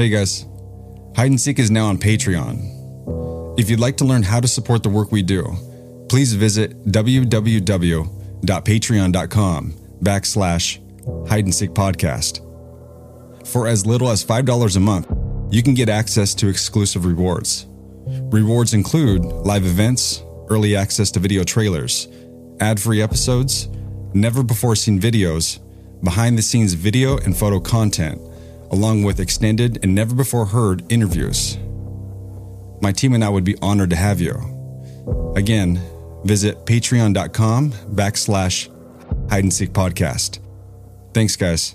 Hey guys, Hide and Seek is now on Patreon. If you'd like to learn how to support the work we do, please visit www.patreon.com backslash hide and seek podcast. For as little as $5 a month, you can get access to exclusive rewards. Rewards include live events, early access to video trailers, ad free episodes, never before seen videos, behind the scenes video and photo content, along with extended and never before heard interviews. My team and I would be honored to have you. Again, visit patreon.com backslash hide and seek podcast. Thanks, guys.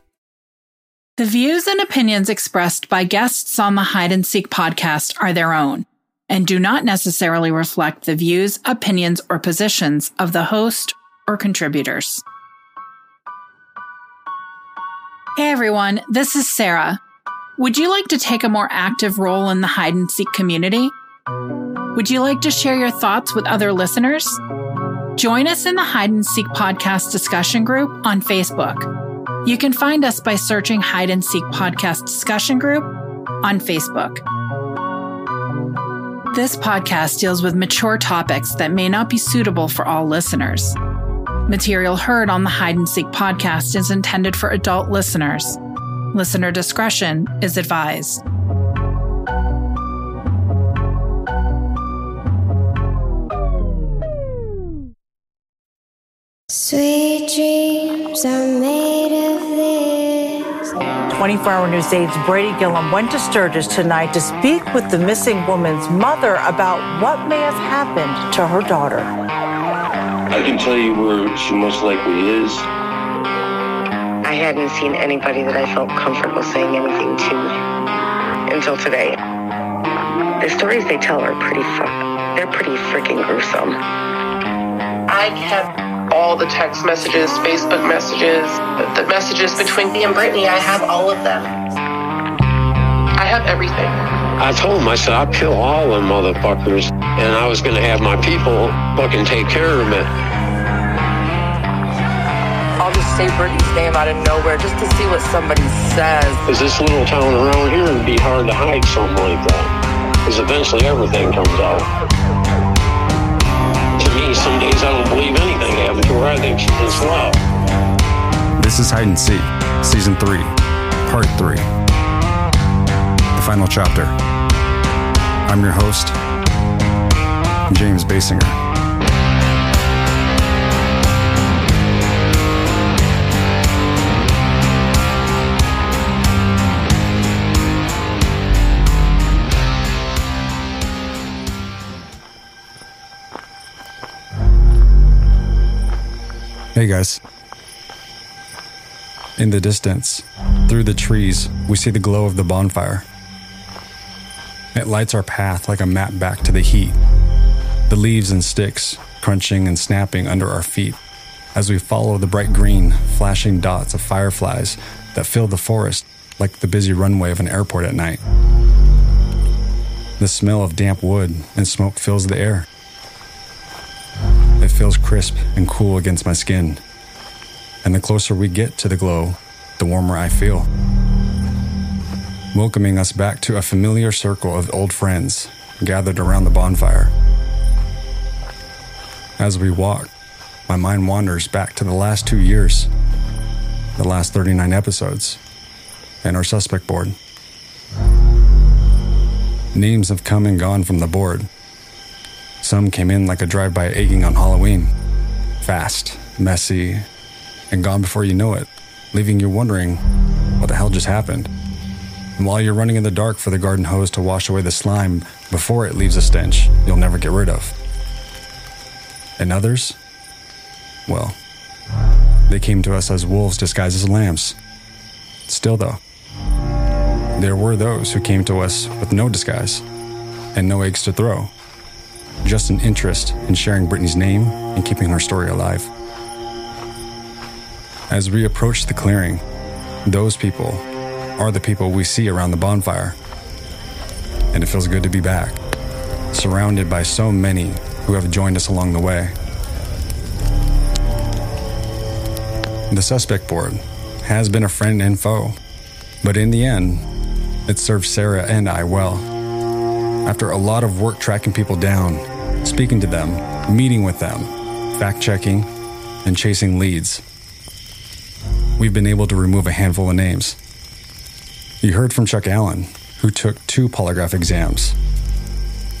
The views and opinions expressed by guests on the Hide and Seek podcast are their own and do not necessarily reflect the views, opinions, or positions of the host or contributors. Hey everyone, this is Sarah. Would you like to take a more active role in the hide and seek community? Would you like to share your thoughts with other listeners? Join us in the Hide and Seek podcast discussion group on Facebook. You can find us by searching Hide and Seek Podcast Discussion Group on Facebook. This podcast deals with mature topics that may not be suitable for all listeners. Material heard on the Hide and Seek podcast is intended for adult listeners. Listener discretion is advised. 24 Hour News 8's Brady Gillum went to Sturgis tonight to speak with the missing woman's mother about what may have happened to her daughter. I can tell you where she most likely is. I hadn't seen anybody that I felt comfortable saying anything to until today. The stories they tell are pretty fu- they're pretty freaking gruesome. I kept all the text messages, Facebook messages, the, the messages between me and Brittany. I have all of them. I have everything. I told him, I said, I'll kill all them motherfuckers, and I was going to have my people fucking take care of it. I'll just say Brittany's name out of nowhere just to see what somebody says. Because this little town around here would be hard to hide something like that. Because eventually everything comes out me, some days I don't believe anything. I think. This is Hide and Seek, Season 3, Part 3. The final chapter. I'm your host, James Baysinger. Hey guys. In the distance, through the trees, we see the glow of the bonfire. It lights our path like a map back to the heat. The leaves and sticks crunching and snapping under our feet as we follow the bright green, flashing dots of fireflies that fill the forest like the busy runway of an airport at night. The smell of damp wood and smoke fills the air. Feels crisp and cool against my skin. And the closer we get to the glow, the warmer I feel. Welcoming us back to a familiar circle of old friends gathered around the bonfire. As we walk, my mind wanders back to the last two years. the last 39 episodes, and our suspect board. Names have come and gone from the board. Some came in like a drive by egging on Halloween fast, messy, and gone before you know it, leaving you wondering what the hell just happened. And while you're running in the dark for the garden hose to wash away the slime before it leaves a stench you'll never get rid of. And others? Well, they came to us as wolves disguised as lambs. Still, though, there were those who came to us with no disguise and no eggs to throw, just an interest in sharing Brittany's name and keeping her story alive. As we approach the clearing, those people are the people we see around the bonfire. And it feels good to be back, surrounded by so many who have joined us along the way. The suspect board has been a friend and foe, but in the end, it served Sarah and I well. After a lot of work tracking people down, speaking to them, meeting with them, fact checking, and chasing leads, we've been able to remove a handful of names. You heard from Chuck Allen, who took two polygraph exams.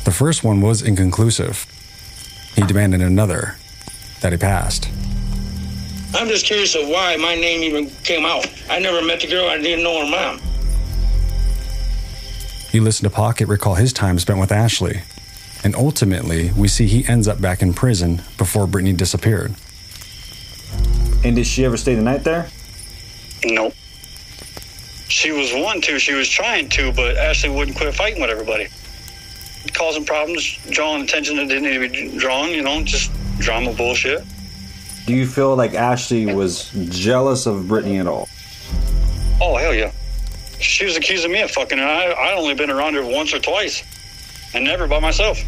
The first one was inconclusive. He demanded another that he passed. I'm just curious of why my name even came out. I never met the girl. I didn't know her mom. You listen to Pocket recall his time spent with Ashley, and ultimately, we see he ends up back in prison before Brittany disappeared. And did she ever stay the night there? Nope. She was one to, she was trying to, but Ashley wouldn't quit fighting with everybody. Causing problems, drawing attention that didn't need to be drawn, you know, just drama bullshit. Do you feel like Ashley was jealous of Brittany at all? Oh, hell yeah. She was accusing me of fucking, and I, I only been around her once or twice, and never by myself.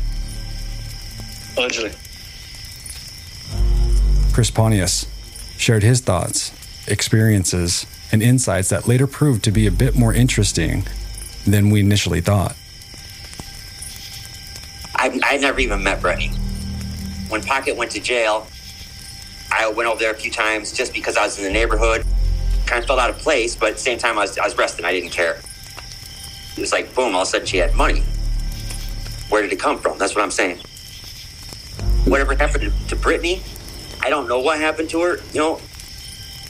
Allegedly. Chris Pontius shared his thoughts, experiences, and insights that later proved to be a bit more interesting than we initially thought. I, I had never even met Brittany. When Pocket went to jail, I went over there a few times just because I was in the neighborhood. Kind of felt out of place, but at the same time, I was, I was resting. I didn't care. It was like, boom, all of a sudden she had money. Where did it come from? That's what I'm saying. Whatever happened to, to Brittany, I don't know what happened to her, you know,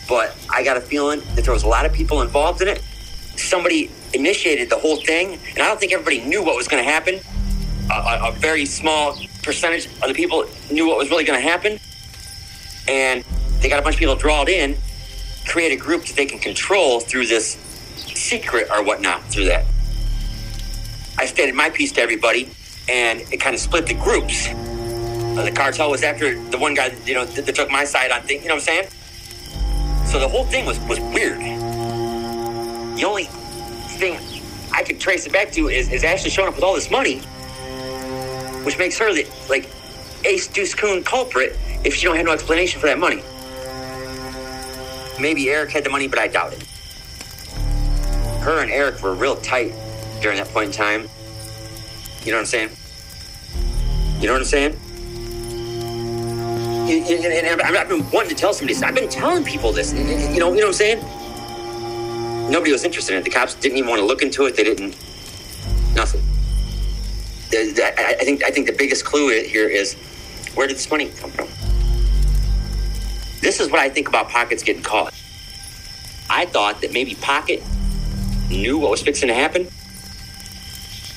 but I got a feeling that there was a lot of people involved in it. Somebody initiated the whole thing, and I don't think everybody knew what was going to happen. A, a, a very small percentage of the people knew what was really going to happen and they got a bunch of people drawn in, create a group that they can control through this secret or whatnot through that. I stated my piece to everybody, and it kind of split the groups. Uh, the cartel was after the one guy, you know, that, that took my side on things. You know what I'm saying? So the whole thing was was weird. The only thing I could trace it back to is, is Ashley showing up with all this money, which makes her the like ace deuce coon culprit if she don't have no explanation for that money. Maybe Eric had the money, but I doubt it. Her and Eric were real tight during that point in time. You know what I'm saying? You know what I'm saying? And- I've been wanting to tell somebody this. I've been telling people this. You know, you know what I'm saying? Nobody was interested in it. The cops didn't even want to look into it. They didn't. Nothing. I think I think the biggest clue here is where did this money come from? This is what I think about Pockets getting caught. I thought that maybe Pocket knew what was fixing to happen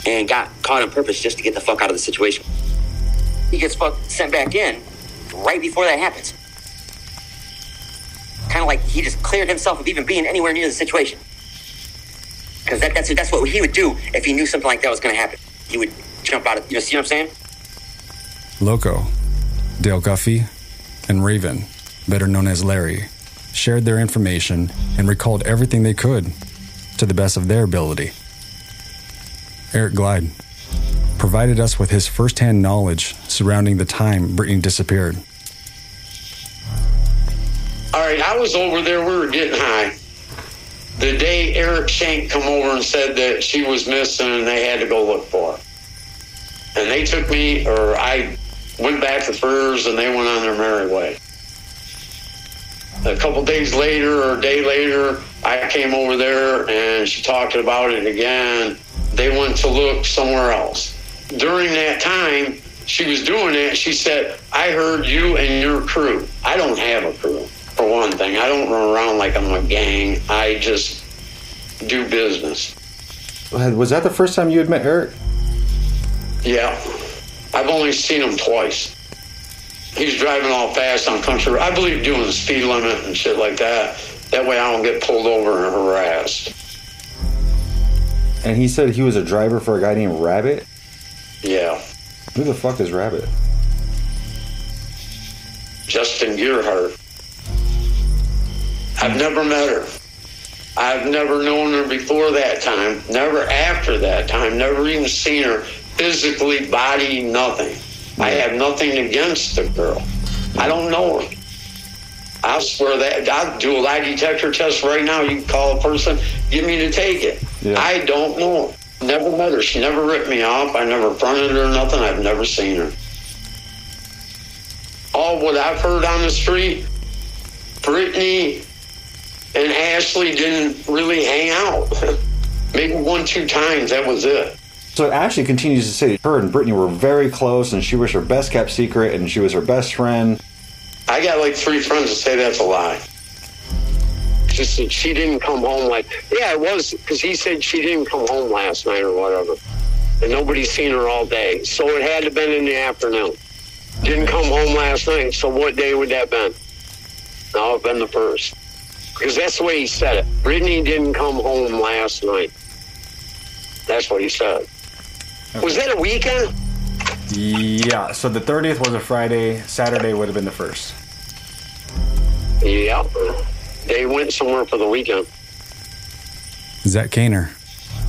and got caught on purpose just to get the fuck out of the situation. He gets fuck sent back in right before that happens. Kind of like he just cleared himself of even being anywhere near the situation. Because that, that's that's what he would do if he knew something like that was going to happen. He would jump out of. You know, see what I'm saying? Loco, Dale Guffey, and Raven, better known as Larry, shared their information and recalled everything they could to the best of their ability. Eric Glide provided us with his firsthand knowledge surrounding the time Brittany disappeared. All right, I was over there. We were getting high. The day Eric Shank come over and said that she was missing and they had to go look for her. And they took me, or I went back to Furs and they went on their merry way. A couple days later or a day later, I came over there and she talked about it again. They went to look somewhere else. During that time, she was doing it. She said, I heard you and your crew. I don't have a crew, for one thing. I don't run around like I'm a gang. I just do business. Was that the first time you had met Eric? Yeah. I've only seen him twice. He's driving all fast on country. road. I believe doing the speed limit and shit like that. That way I don't get pulled over and harassed. And he said he was a driver for a guy named Rabbit. Yeah. Who the fuck is Rabbit? Justin Gearhart. I've never met her. I've never known her before that time, never after that time, never even seen her physically, body, nothing. I have nothing against the girl. I don't know her. I swear that I'll do a lie detector test right now. You can call a person, get me to take it. Yeah. I don't know her. Never met her. She never ripped me off. I never fronted her or nothing. I've never seen her. All what I've heard on the street, Brittany and Ashley didn't really hang out. Maybe one, two times. That was it. So Ashley continues to say her and Brittany were very close, and she was her best kept secret, and she was her best friend. I got like three friends that say that's a lie. Just that she didn't come home like, yeah, it was because he said she didn't come home last night or whatever. And nobody's seen her all day. So it had to have been in the afternoon. Didn't come home last night. So what day would that have been? No, it been the first. Because that's the way he said it. Brittany didn't come home last night. That's what he said. Was that a weekend? Yeah, so the 30th was a Friday, Saturday would have been the first. Yeah. They went somewhere for the weekend. Zach Kaner,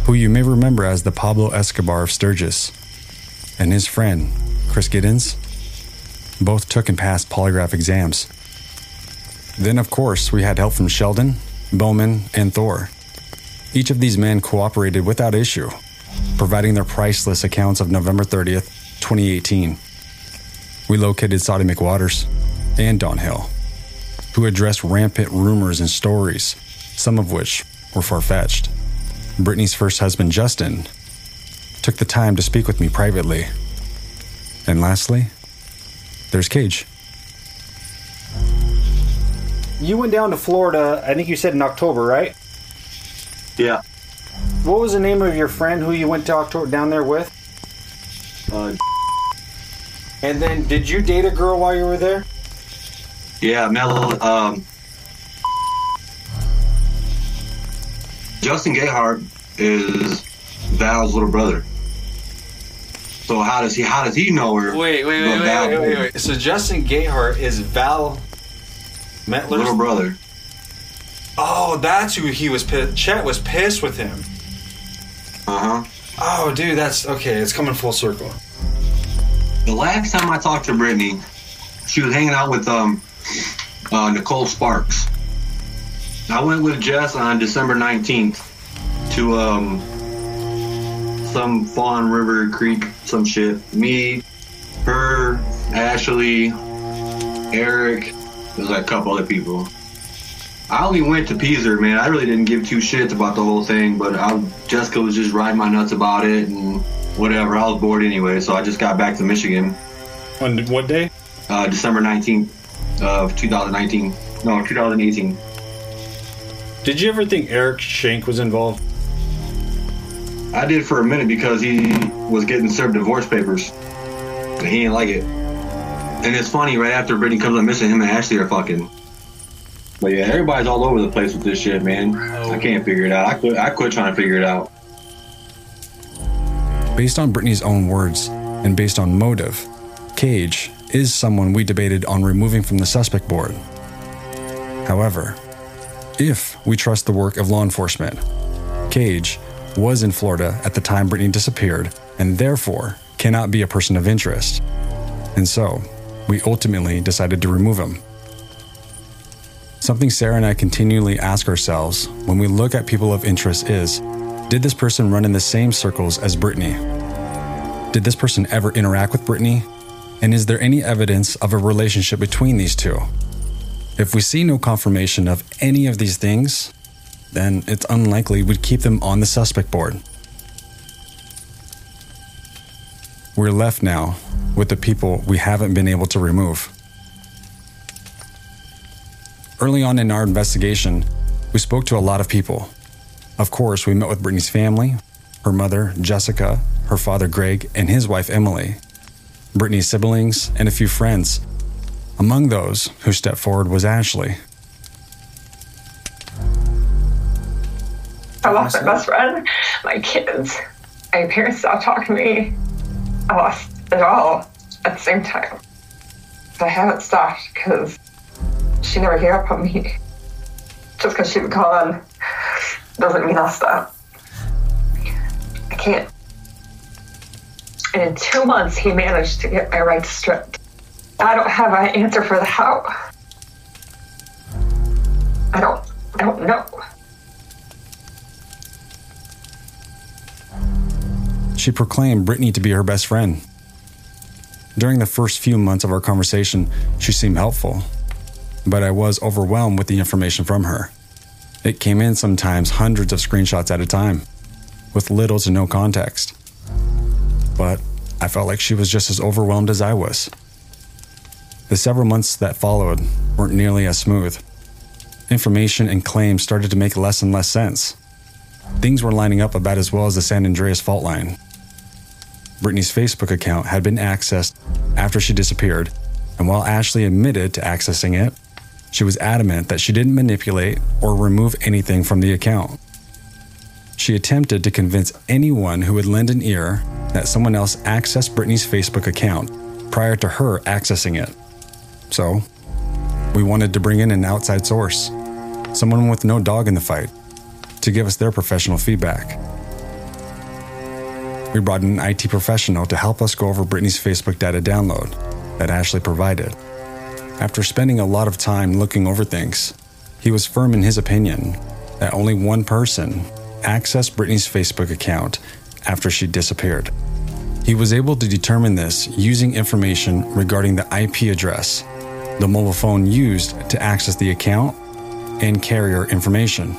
who you may remember as the Pablo Escobar of Sturgis, and his friend, Chris Giddens, both took and passed polygraph exams. Then, of course, we had help from Sheldon, Bowman, and Thor. Each of these men cooperated without issue, providing their priceless accounts of November 30th, 2018. We located Sadie McWaters and Don Hill, who addressed rampant rumors and stories, some of which were far fetched. Brittany's first husband, Justin, took the time to speak with me privately. And lastly, there's Cage. You went down to Florida, I think you said in October, right? Yeah. What was the name of your friend who you went to October down there with? Uh, And then, did you date a girl while you were there? yeah, Mel. Um, Justin Gayhart is Val's little brother. So how does he? How does he know her? Wait, wait, wait, wait, wait, wait, wait. So Justin Gayhart is Val Metler's Little brother. Oh, that's who he was pissed. Chet was pissed with him. Uh huh. Oh, dude, that's okay. It's coming full circle. The last time I talked to Brittany, she was hanging out with um uh, Nicole Sparks. I went with Jess on December nineteenth to um some Fawn River Creek, some shit. Me, her, Ashley, Eric. There's like a couple other people. I only went to Peaser, man. I really didn't give two shits about the whole thing, but I, Jessica was just riding my nuts about it and whatever. I was bored anyway, so I just got back to Michigan. On what day? Uh, December 19th of 2019. No, 2018. Did you ever think Eric Shank was involved? I did for a minute because he was getting served divorce papers. And he didn't like it. And it's funny, right after Brittany comes up missing, him and Ashley are fucking. But yeah, everybody's all over the place with this shit, man. I can't figure it out. I quit, I quit trying to figure it out. Based on Brittany's own words and based on motive, Cage is someone we debated on removing from the suspect board. However, if we trust the work of law enforcement, Cage was in Florida at the time Brittany disappeared and therefore cannot be a person of interest. And so, we ultimately decided to remove him. Something Sarah and I continually ask ourselves when we look at people of interest is Did this person run in the same circles as Brittany? Did this person ever interact with Brittany? And is there any evidence of a relationship between these two? If we see no confirmation of any of these things, then it's unlikely we'd keep them on the suspect board. We're left now with the people we haven't been able to remove. Early on in our investigation, we spoke to a lot of people. Of course, we met with Brittany's family, her mother, Jessica, her father, Greg, and his wife, Emily, Brittany's siblings, and a few friends. Among those who stepped forward was Ashley. I lost my best friend, my kids, my parents stopped talking to me. I lost it all at the same time. But I haven't stopped because she never gave up on me. Just because she was gone doesn't mean I'll stop. I can't. And in two months, he managed to get my rights stripped. I don't have an answer for the how. I don't. I don't know. She proclaimed Brittany to be her best friend. During the first few months of our conversation, she seemed helpful, but I was overwhelmed with the information from her. It came in sometimes hundreds of screenshots at a time, with little to no context. But I felt like she was just as overwhelmed as I was. The several months that followed weren't nearly as smooth. Information and claims started to make less and less sense. Things were lining up about as well as the San Andreas fault line. Brittany's Facebook account had been accessed after she disappeared, and while Ashley admitted to accessing it, she was adamant that she didn't manipulate or remove anything from the account. She attempted to convince anyone who would lend an ear that someone else accessed Brittany's Facebook account prior to her accessing it. So, we wanted to bring in an outside source, someone with no dog in the fight, to give us their professional feedback. We brought in an IT professional to help us go over Brittany's Facebook data download that Ashley provided. After spending a lot of time looking over things, he was firm in his opinion that only one person accessed Brittany's Facebook account after she disappeared. He was able to determine this using information regarding the IP address, the mobile phone used to access the account, and carrier information.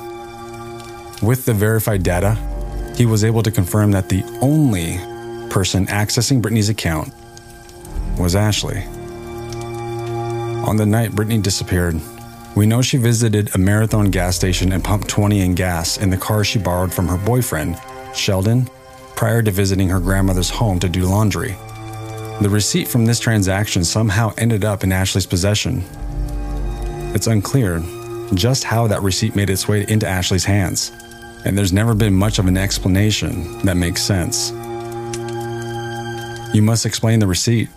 With the verified data, he was able to confirm that the only person accessing Brittany's account was Ashley. On the night Brittany disappeared, we know she visited a marathon gas station and pumped 20 in gas in the car she borrowed from her boyfriend, Sheldon, prior to visiting her grandmother's home to do laundry. The receipt from this transaction somehow ended up in Ashley's possession. It's unclear just how that receipt made its way into Ashley's hands, and there's never been much of an explanation that makes sense. You must explain the receipt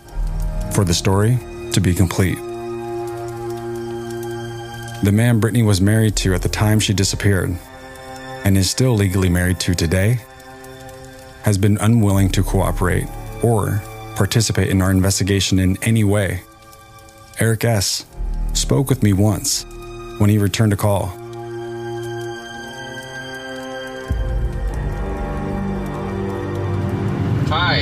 for the story to be complete. The man Brittany was married to at the time she disappeared, and is still legally married to today, has been unwilling to cooperate or participate in our investigation in any way. Eric S. spoke with me once when he returned a call. Hi.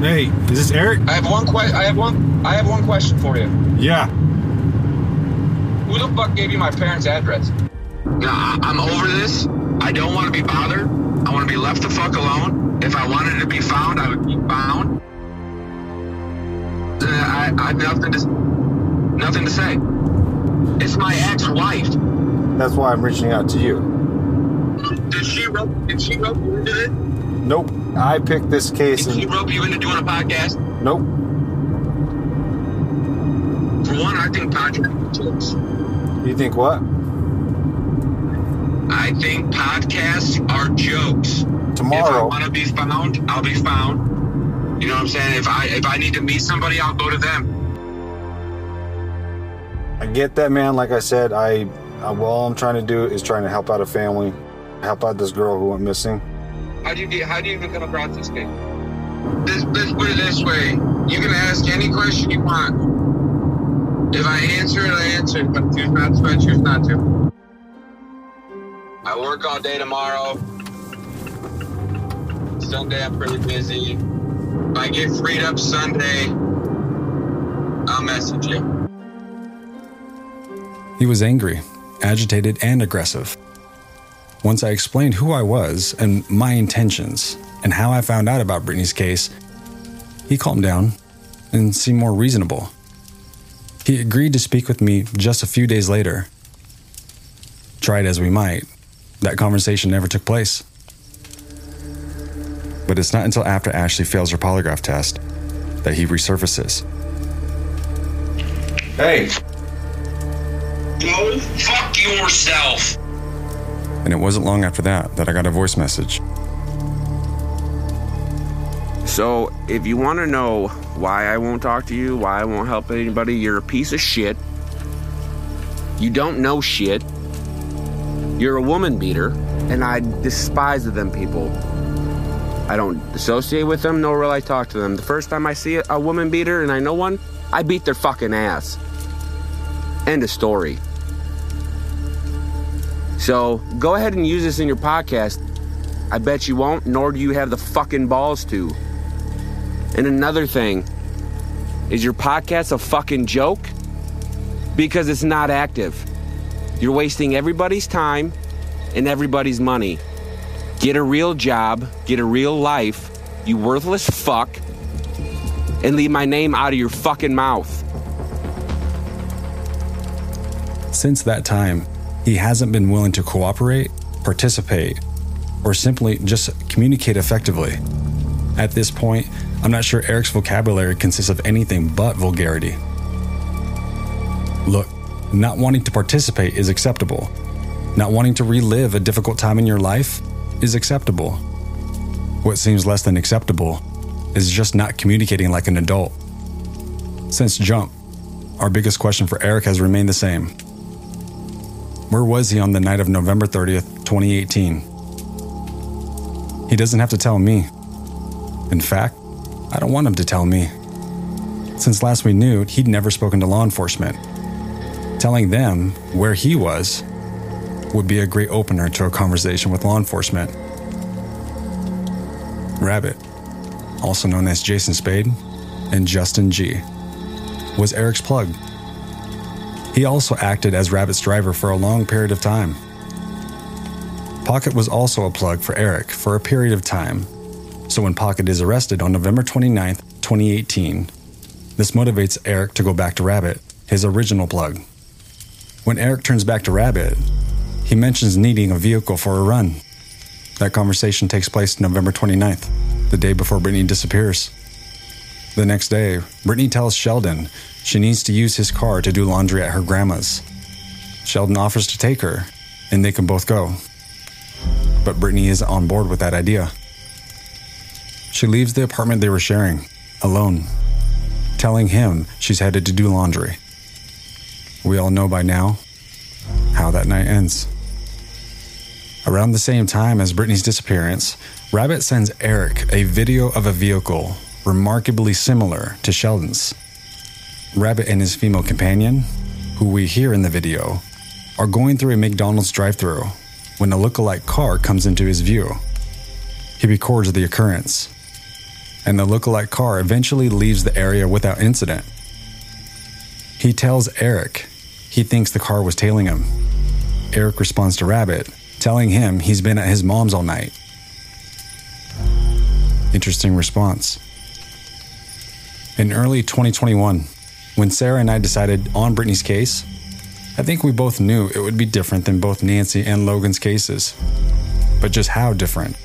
Hey, is this Eric? I have one que- I have one. I have one question for you. Yeah. Who the fuck gave you my parents' address? Nah, I- I'm over this. I don't want to be bothered. I want to be left the fuck alone. If I wanted to be found, I would be found. Uh, I, I have nothing to, nothing to say. It's my ex-wife. That's why I'm reaching out to you. Did she rope? Did she rope you into it? Nope. I picked this case Did she and rope you into doing a podcast? nope. For one, I think podcast jokes. You think what? I think podcasts are jokes. Tomorrow. If I want to be found, I'll be found. You know what I'm saying? If I if I need to meet somebody, I'll go to them. I get that, man. Like I said, I, I all I'm trying to do is trying to help out a family, help out this girl who went missing. How do you get? How do you even come across this case? This, let's put it this way: you can ask any question you want. If I answer it, I answer it. But choose not to, I choose not to. I work all day tomorrow. Sunday, I'm pretty busy. If I get freed up Sunday, I'll message you. He was angry, agitated, and aggressive. Once I explained who I was and my intentions and how I found out about Brittany's case, he calmed down and seemed more reasonable. He agreed to speak with me just a few days later. Tried as we might, that conversation never took place. But it's not until after Ashley fails her polygraph test that he resurfaces. Hey, Go fuck yourself. And it wasn't long after that that I got a voice message. So, if you want to know why I won't talk to you, why I won't help anybody, you're a piece of shit. You don't know shit. You're a woman beater, and I despise them people. I don't associate with them, nor will I talk to them. The first time I see a woman beater and I know one, I beat their fucking ass. End of story. So go ahead and use this in your podcast. I bet you won't, nor do you have the fucking balls to. And another thing is your podcast a fucking joke? Because it's not active. You're wasting everybody's time and everybody's money. Get a real job, get a real life, you worthless fuck, and leave my name out of your fucking mouth. Since that time, he hasn't been willing to cooperate, participate, or simply just communicate effectively. At this point, I'm not sure Eric's vocabulary consists of anything but vulgarity. Look, not wanting to participate is acceptable. Not wanting to relive a difficult time in your life is acceptable. What seems less than acceptable is just not communicating like an adult. Since jump, our biggest question for Eric has remained the same. Where was he on the night of November 30th, 2018? He doesn't have to tell me. In fact, I don't want him to tell me. Since last we knew, he'd never spoken to law enforcement. Telling them where he was would be a great opener to a conversation with law enforcement. Rabbit, also known as Jason Spade and Justin G, was Eric's plug. He also acted as Rabbit's driver for a long period of time. Pocket was also a plug for Eric for a period of time. So when Pocket is arrested on November 29th, 2018, this motivates Eric to go back to Rabbit, his original plug. When Eric turns back to Rabbit, he mentions needing a vehicle for a run. That conversation takes place November 29th, the day before Brittany disappears. The next day, Brittany tells Sheldon she needs to use his car to do laundry at her grandma's. Sheldon offers to take her, and they can both go. But Brittany is on board with that idea. She leaves the apartment they were sharing, alone, telling him she's headed to do laundry. We all know by now how that night ends. Around the same time as Brittany's disappearance, Rabbit sends Eric a video of a vehicle remarkably similar to Sheldon's. Rabbit and his female companion, who we hear in the video, are going through a McDonald's drive through when a look-alike car comes into his view. He records the occurrence, and the look-alike car eventually leaves the area without incident. He tells Eric he thinks the car was tailing him. Eric responds to Rabbit, telling him he's been at his mom's all night. Interesting response. In early 2021, when Sarah and I decided on Brittany's case, I think we both knew it would be different than both Nancy and Logan's cases. But just how different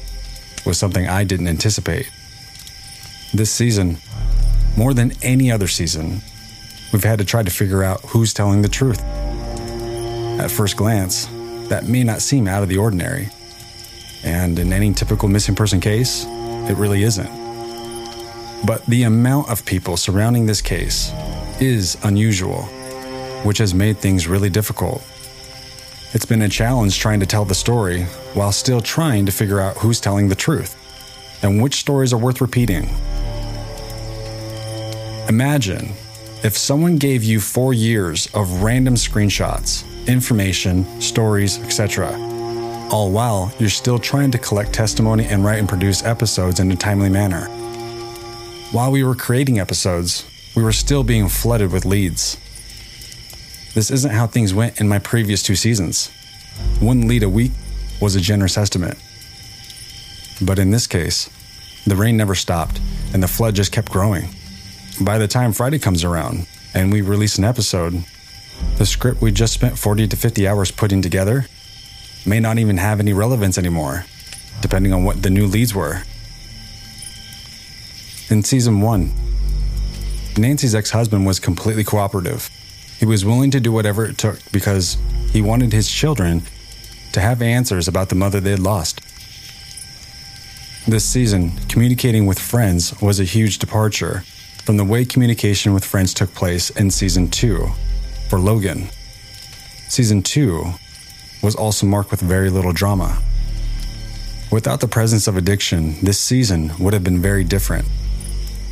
was something I didn't anticipate. This season, more than any other season, we've had to try to figure out who's telling the truth. At first glance, that may not seem out of the ordinary. And in any typical missing person case, it really isn't. But the amount of people surrounding this case is unusual, which has made things really difficult. It's been a challenge trying to tell the story while still trying to figure out who's telling the truth and which stories are worth repeating. Imagine if someone gave you four years of random screenshots, information, stories, etc., all while you're still trying to collect testimony and write and produce episodes in a timely manner. While we were creating episodes, we were still being flooded with leads. This isn't how things went in my previous two seasons. One lead a week was a generous estimate. But in this case, the rain never stopped and the flood just kept growing. By the time Friday comes around and we release an episode, the script we just spent 40 to 50 hours putting together may not even have any relevance anymore, depending on what the new leads were. In season one, Nancy's ex husband was completely cooperative. He was willing to do whatever it took because he wanted his children to have answers about the mother they had lost. This season, communicating with friends was a huge departure from the way communication with friends took place in season 2 for Logan. Season 2 was also marked with very little drama. Without the presence of addiction, this season would have been very different.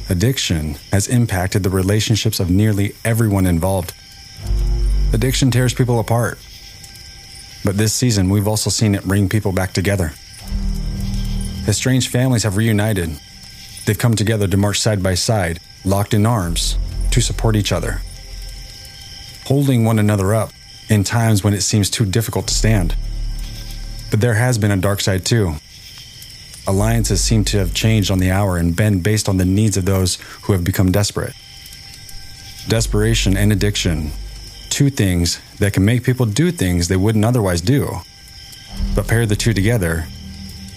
Addiction has impacted the relationships of nearly everyone involved. Addiction tears people apart. But this season, we've also seen it bring people back together. Estranged families have reunited. They've come together to march side by side, locked in arms, to support each other, holding one another up in times when it seems too difficult to stand. But there has been a dark side too. Alliances seem to have changed on the hour and been based on the needs of those who have become desperate. Desperation and addiction, two things that can make people do things they wouldn't otherwise do. But pair the two together,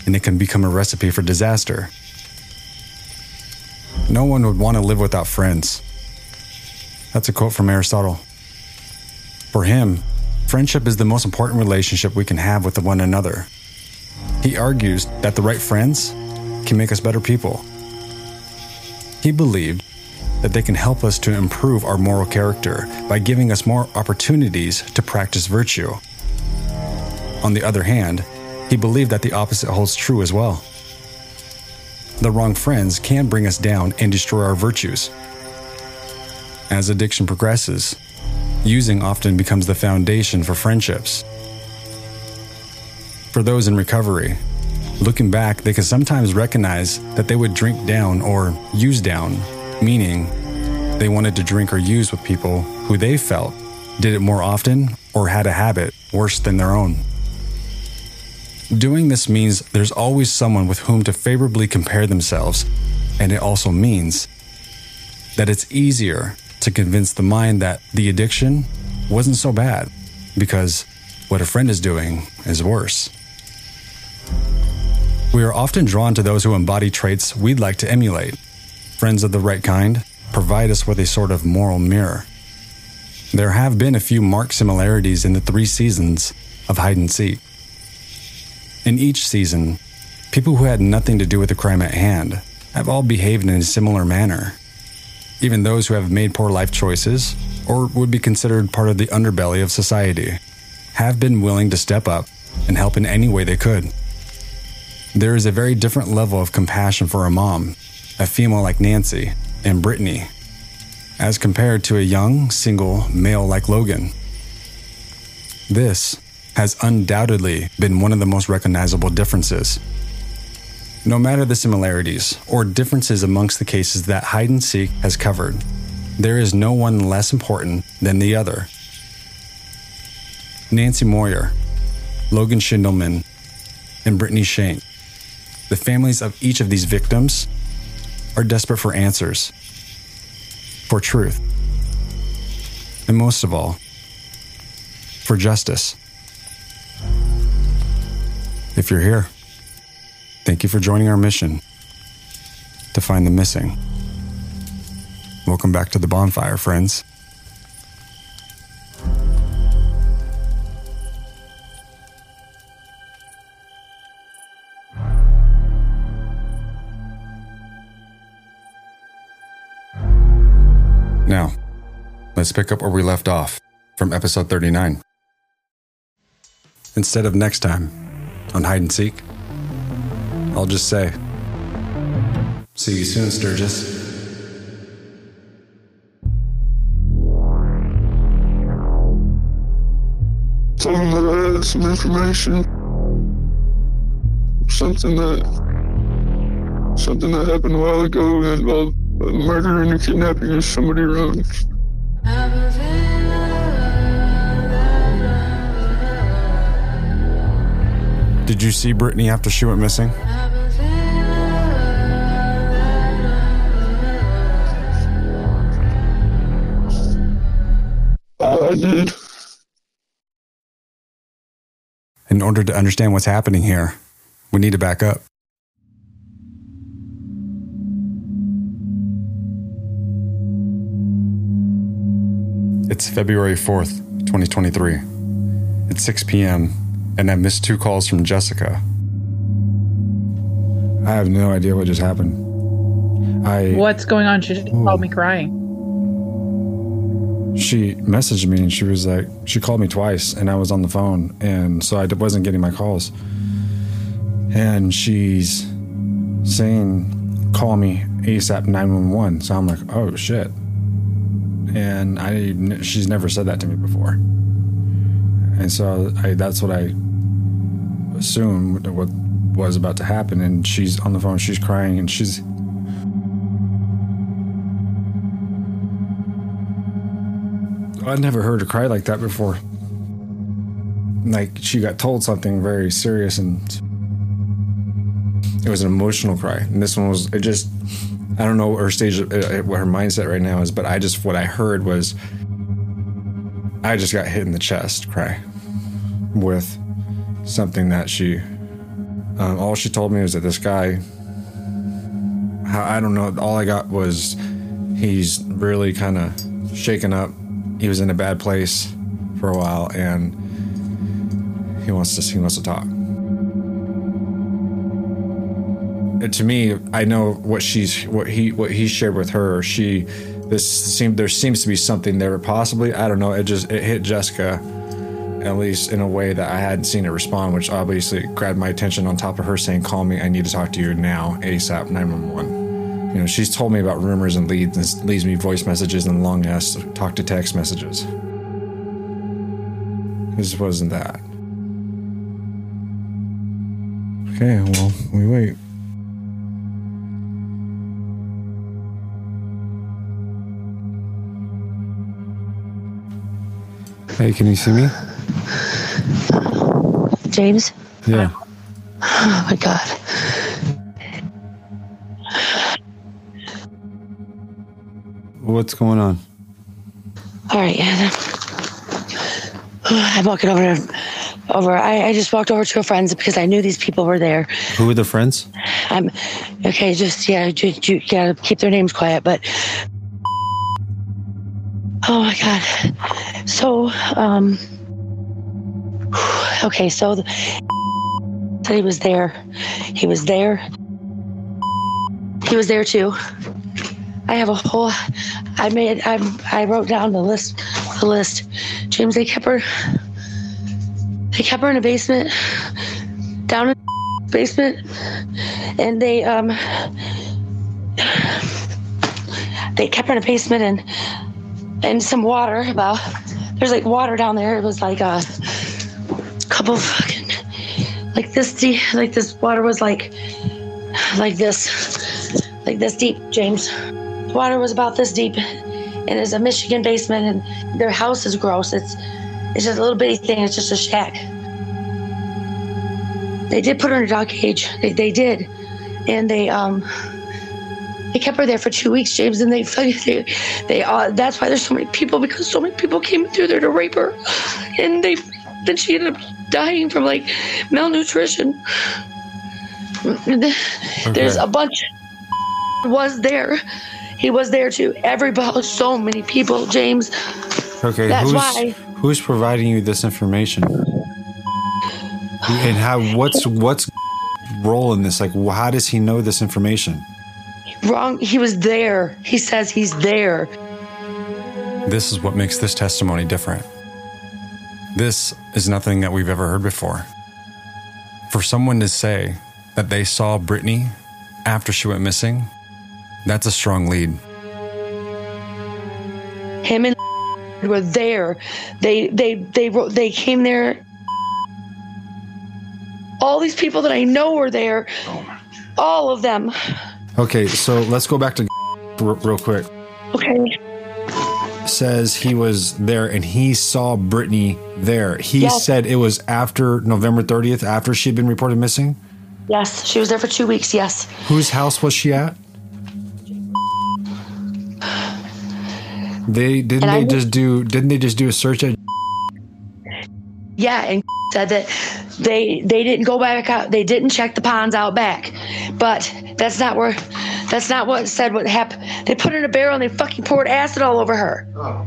and it can become a recipe for disaster. No one would want to live without friends. That's a quote from Aristotle. For him, friendship is the most important relationship we can have with one another. He argues that the right friends can make us better people. He believed that they can help us to improve our moral character by giving us more opportunities to practice virtue. On the other hand, he believed that the opposite holds true as well. The wrong friends can bring us down and destroy our virtues. As addiction progresses, using often becomes the foundation for friendships. For those in recovery, looking back, they can sometimes recognize that they would drink down or use down, meaning they wanted to drink or use with people who they felt did it more often or had a habit worse than their own. Doing this means there's always someone with whom to favorably compare themselves, and it also means that it's easier to convince the mind that the addiction wasn't so bad because what a friend is doing is worse. We are often drawn to those who embody traits we'd like to emulate. Friends of the right kind provide us with a sort of moral mirror. There have been a few marked similarities in the three seasons of hide and seek. In each season, people who had nothing to do with the crime at hand have all behaved in a similar manner. Even those who have made poor life choices, or would be considered part of the underbelly of society, have been willing to step up and help in any way they could. There is a very different level of compassion for a mom, a female like Nancy and Brittany, as compared to a young, single male like Logan. This has undoubtedly been one of the most recognizable differences. No matter the similarities or differences amongst the cases that hide and seek has covered, there is no one less important than the other. Nancy Moyer, Logan Schindelman, and Brittany Shank. The families of each of these victims are desperate for answers, for truth, and most of all, for justice. If you're here, thank you for joining our mission to find the missing. Welcome back to the bonfire, friends. Now, let's pick up where we left off from episode 39. Instead of next time on Hide and Seek, I'll just say, see you soon, Sturgis. him that I had some information. Something that something that happened a while ago that involved a murder and a kidnapping of somebody around. Did you see Brittany after she went missing? I did. In order to understand what's happening here, we need to back up. It's February 4th, 2023. It's 6 p.m., and I've missed two calls from Jessica. I have no idea what just happened. I What's going on? She just called me crying. she messaged me and she was like she called me twice and I was on the phone and so I wasn't getting my calls. And she's saying call me ASAP 911. So I'm like, "Oh shit." And I she's never said that to me before. And so I that's what I assumed what was about to happen and she's on the phone, she's crying and she's I'd never heard her cry like that before. Like she got told something very serious and it was an emotional cry. And this one was it just I don't know what her stage uh, what her mindset right now is, but I just what I heard was I just got hit in the chest cry with something that she um, all she told me was that this guy I don't know all I got was he's really kind of shaken up. He was in a bad place for a while and he wants to he wants to talk. And to me i know what she's what he what he shared with her. She this seemed there seems to be something there possibly i don't know it just it hit jessica at least in a way that i hadn't seen it respond which obviously grabbed my attention on top of her saying call me i need to talk to you now asap 911 you know, she's told me about rumors and leads and leaves me voice messages and long ass talk to text messages. This wasn't that. Okay, well, we wait. Hey, can you see me? James? Yeah. Oh my god. What's going on? All right, yeah. I'm walking over over. I, I just walked over to a friend's because I knew these people were there. Who are the friends? I'm okay. Just yeah, you, you gotta keep their names quiet. But oh my god. So um. Okay, so the, he was there. He was there. He was there too. I have a whole. I made. I I wrote down the list. The list. James, they kept her. They kept her in a basement, down in the basement, and they um. They kept her in a basement and and some water. About there's like water down there. It was like a couple fucking like this deep. Like this water was like like this, like this deep, James. Water was about this deep, and it's a Michigan basement, and their house is gross. It's it's just a little bitty thing. It's just a shack. They did put her in a dog cage. They, they did, and they um they kept her there for two weeks, James. And they they they uh, that's why there's so many people because so many people came through there to rape her, and they then she ended up dying from like malnutrition. There's a bunch was there. He was there too. Everybody, so many people, James. Okay, That's who's why. who's providing you this information? And how? What's what's role in this? Like, how does he know this information? Wrong. He was there. He says he's there. This is what makes this testimony different. This is nothing that we've ever heard before. For someone to say that they saw Brittany after she went missing, that's a strong lead. Him and were there. They they they wrote. They came there. All these people that I know were there. All of them. Okay, so let's go back to real real quick. Okay. Says he was there and he saw Brittany there. He Yes. said it was after November 30th, after she'd been reported missing. Yes, she was there for two weeks. Yes. Whose house was she at? They didn't And they knew- just do didn't they just do a search at Yeah, and said that they they didn't go back out. They didn't check the ponds out back, but that's not where. That's not what said what happened. They put her in a barrel and they fucking poured acid all over her. Oh.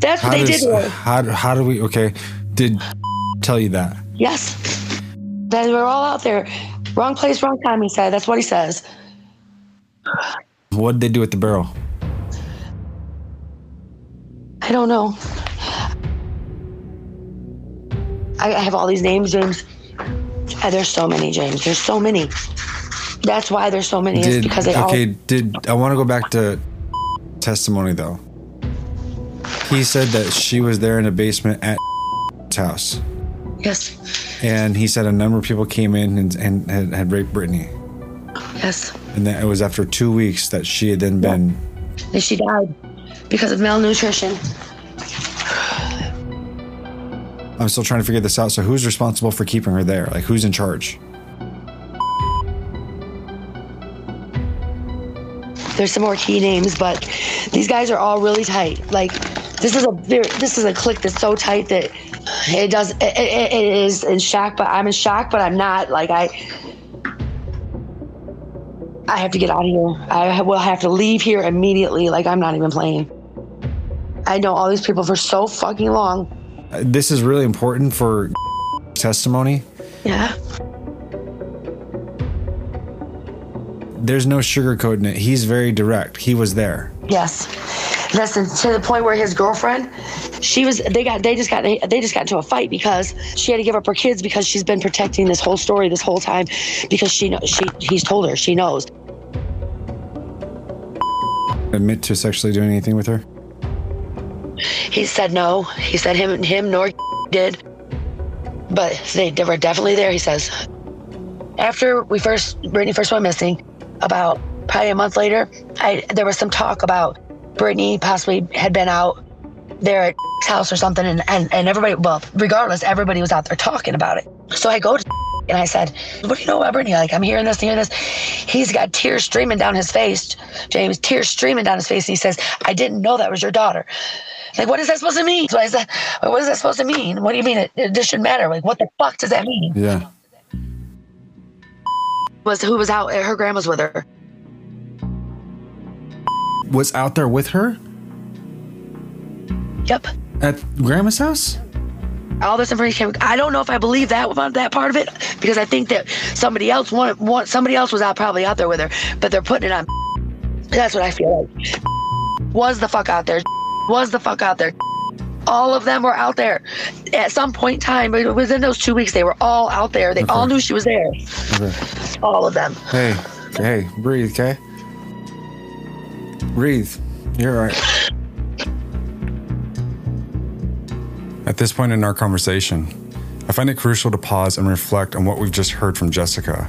That's what they does- did how how do we okay did tell you that Yes, they were all out there. Wrong place, wrong time. He said. That's what he says. what did they do with the barrel I don't know. I, I have all these names, James. Uh, there's so many, James. There's so many. That's why there's so many. Did because they okay all. did I want to go back to testimony though he said that she was there in the basement at house Yes. and he said a number of people came in and, and had, had raped Brittany Yes. and that it was after two weeks that she had then been And she died because of malnutrition. I'm still trying to figure this out so who's responsible for keeping her there like who's in charge There's some more key names, but these guys are all really tight. Like this is a very, this is a click that's so tight that it does it, it, it is in shock. But I'm in shock, but I'm not. Like I. I have to get out of here. I will have to leave here immediately. Like I'm not even playing. I know all these people for so fucking long. This is really important for testimony Yeah. There's no sugarcoating it he's very direct he was there Yes. Listen, to the point where his girlfriend, she was they got they just got they just got into a fight because she had to give up her kids because she's been protecting this whole story this whole time because she knows she he's told her she knows. admit to sexually doing anything with her He said no. He said him him nor did. But they, they were definitely there, he says. After we first Brittany first went missing, about probably a month later, I there was some talk about Brittany possibly had been out there at house or something and, and, and everybody well, regardless, everybody was out there talking about it. So I go to and I said, What do you know about Brittany? Like, I'm hearing this hearing this. He's got tears streaming down his face, James, tears streaming down his face. And he says, I didn't know that was your daughter. Like, what is that supposed to mean? So I said, What is that supposed to mean? What do you mean it, it, this shouldn't matter? Like, what the fuck does that mean? yeah Was who was out? Her grandma's with her. was out there with her Yep. at grandma's house all this information. I don't know if I believe that about that part of it because I think that somebody else wanted, want, somebody else was out probably out there with her, but they're putting it on. That's what I feel like. Was the fuck out there? Was the fuck out there? All of them were out there at some point in time. Within those two weeks, they were all out there. They all knew she was there. okay All of them. hey hey breathe okay breathe you're all right At this point in our conversation, I find it crucial to pause and reflect on what we've just heard from Jessica.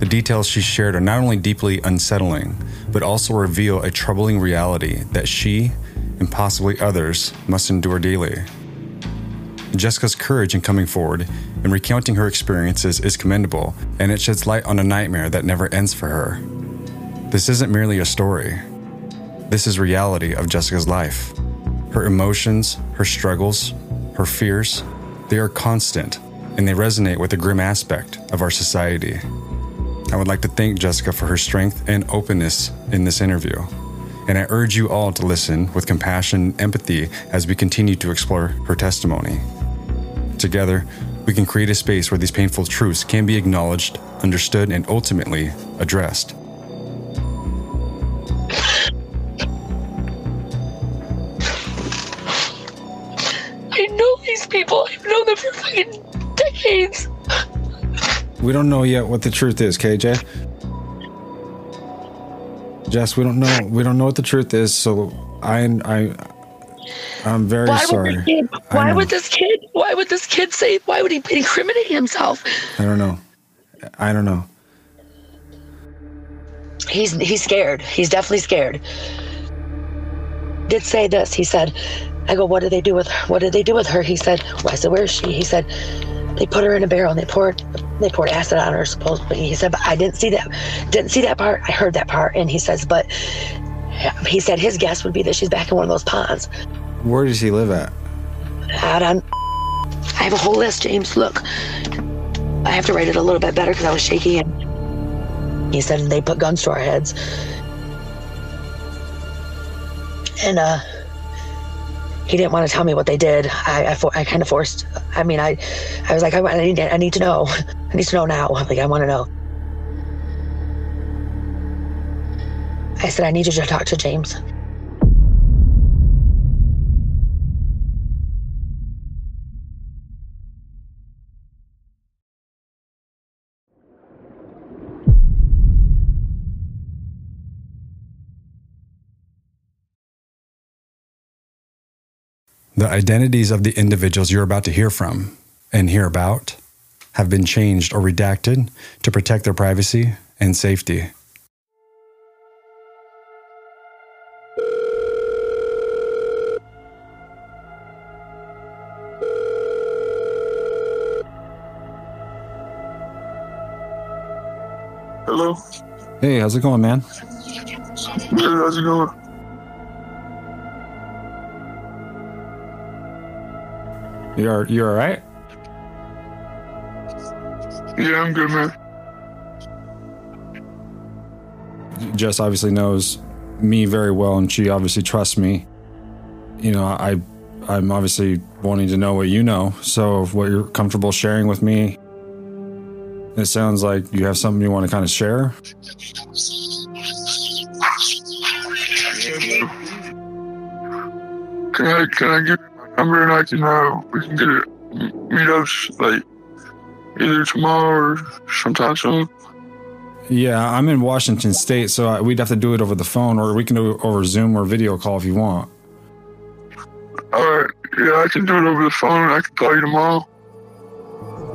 The details she shared are not only deeply unsettling, but also reveal a troubling reality that she and possibly others must endure daily. Jessica's courage in coming forward and recounting her experiences is commendable, and it sheds light on a nightmare that never ends for her. This isn't merely a story. This is reality of Jessica's life. Her emotions, her struggles, her fears, they are constant and they resonate with the grim aspect of our society. I would like to thank Jessica for her strength and openness in this interview. And I urge you all to listen with compassion and empathy as we continue to explore her testimony. Together, we can create a space where these painful truths can be acknowledged, understood, and ultimately addressed. I know these people. I've known them for fucking decades. We don't know yet what the truth is, KJ. Jess, we don't know. We don't know what the truth is. So I, I, I'm very why sorry. Would this kid, why would this kid? Why would this kid say? Why would he incriminate himself? I don't know. I don't know. He's he's scared. He's definitely scared. did say this. He said, I go, what did they do with her? What did they do with her? He said, well, I said, where is she? He said, they put her in a barrel and they poured they poured acid on her supposedly. He said, but I didn't see that didn't see that part. I heard that part. And he says, but he said his guess would be that she's back in one of those ponds. Where does he live at? Out on I have a whole list, James. Look. I have to write it a little bit better because I was shaky and he said they put guns to our heads. And uh he didn't want to tell me what they did. I, I, for, I kind of forced. I mean, I, I was like, I, I need, I need to know. I need to know now. Like, I want to know. I said, I need you to talk to James. The identities of the individuals you're about to hear from and hear about have been changed or redacted to protect their privacy and safety. Hello. Hey, how's it going, man? Good, how's it going? You're you all right? Yeah, I'm good, man. Jess obviously knows me very well, and she obviously trusts me. You know, I I'm obviously wanting to know what you know. So, what you're comfortable sharing with me, it sounds like you have something you want to kind of share. Can I can I give number and I can uh we can get it meet up like either tomorrow or sometime soon. Yeah, I'm in Washington State, so we'd have to do it over the phone, or we can do it over Zoom or video call if you want. All right, yeah, I can do it over the phone. I can call you tomorrow.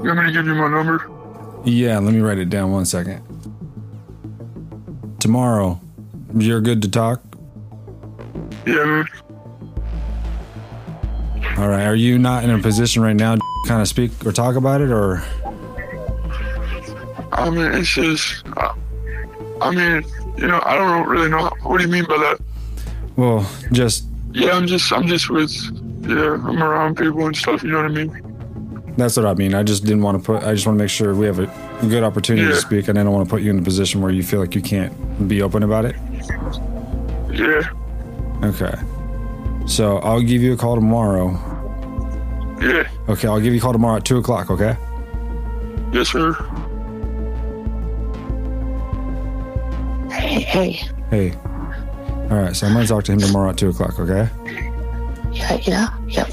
You want me to give you my number? Yeah, let me write it down one second. Tomorrow, you're good to talk. Yeah, man. All right. Are you not in a position right now to kind of speak or talk about it, or? I mean, it's just, uh, I mean, you know, I don't really know. What do you mean by that? Well, just Yeah, I'm just, I'm just with, yeah, I'm around people and stuff. You know what I mean? that's what I mean. I just didn't want to put. I just want to make sure we have a good opportunity to speak, and I don't want to put you in a position where you feel like you can't be open about it. Yeah, Okay. So I'll give you a call tomorrow. Yeah, Okay, I'll give you a call tomorrow at two o'clock. Okay. yes, sir. Hey, hey, Hey. All right. So I'm gonna talk to him tomorrow at two o'clock. Okay. yeah, yeah, yeah.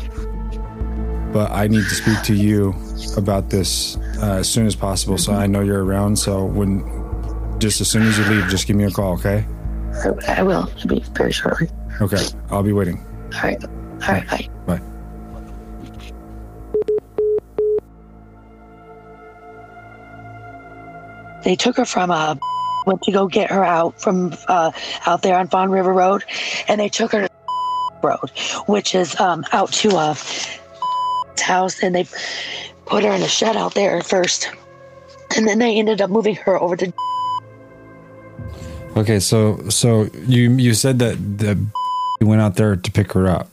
But I need to speak to you about this uh, as soon as possible, so I know you're around. So when, just as soon as you leave, just give me a call. Okay. I, I will. It'll be very shortly. Okay. I'll be waiting. All right, all right, bye. Bye. They took her from uh went to go get her out from uh out there on Fawn River Road, and they took her to Road, which is um out to a house, and they put her in a shed out there first, and then they ended up moving her over to Okay, so so you you said that the he went out there to pick her up.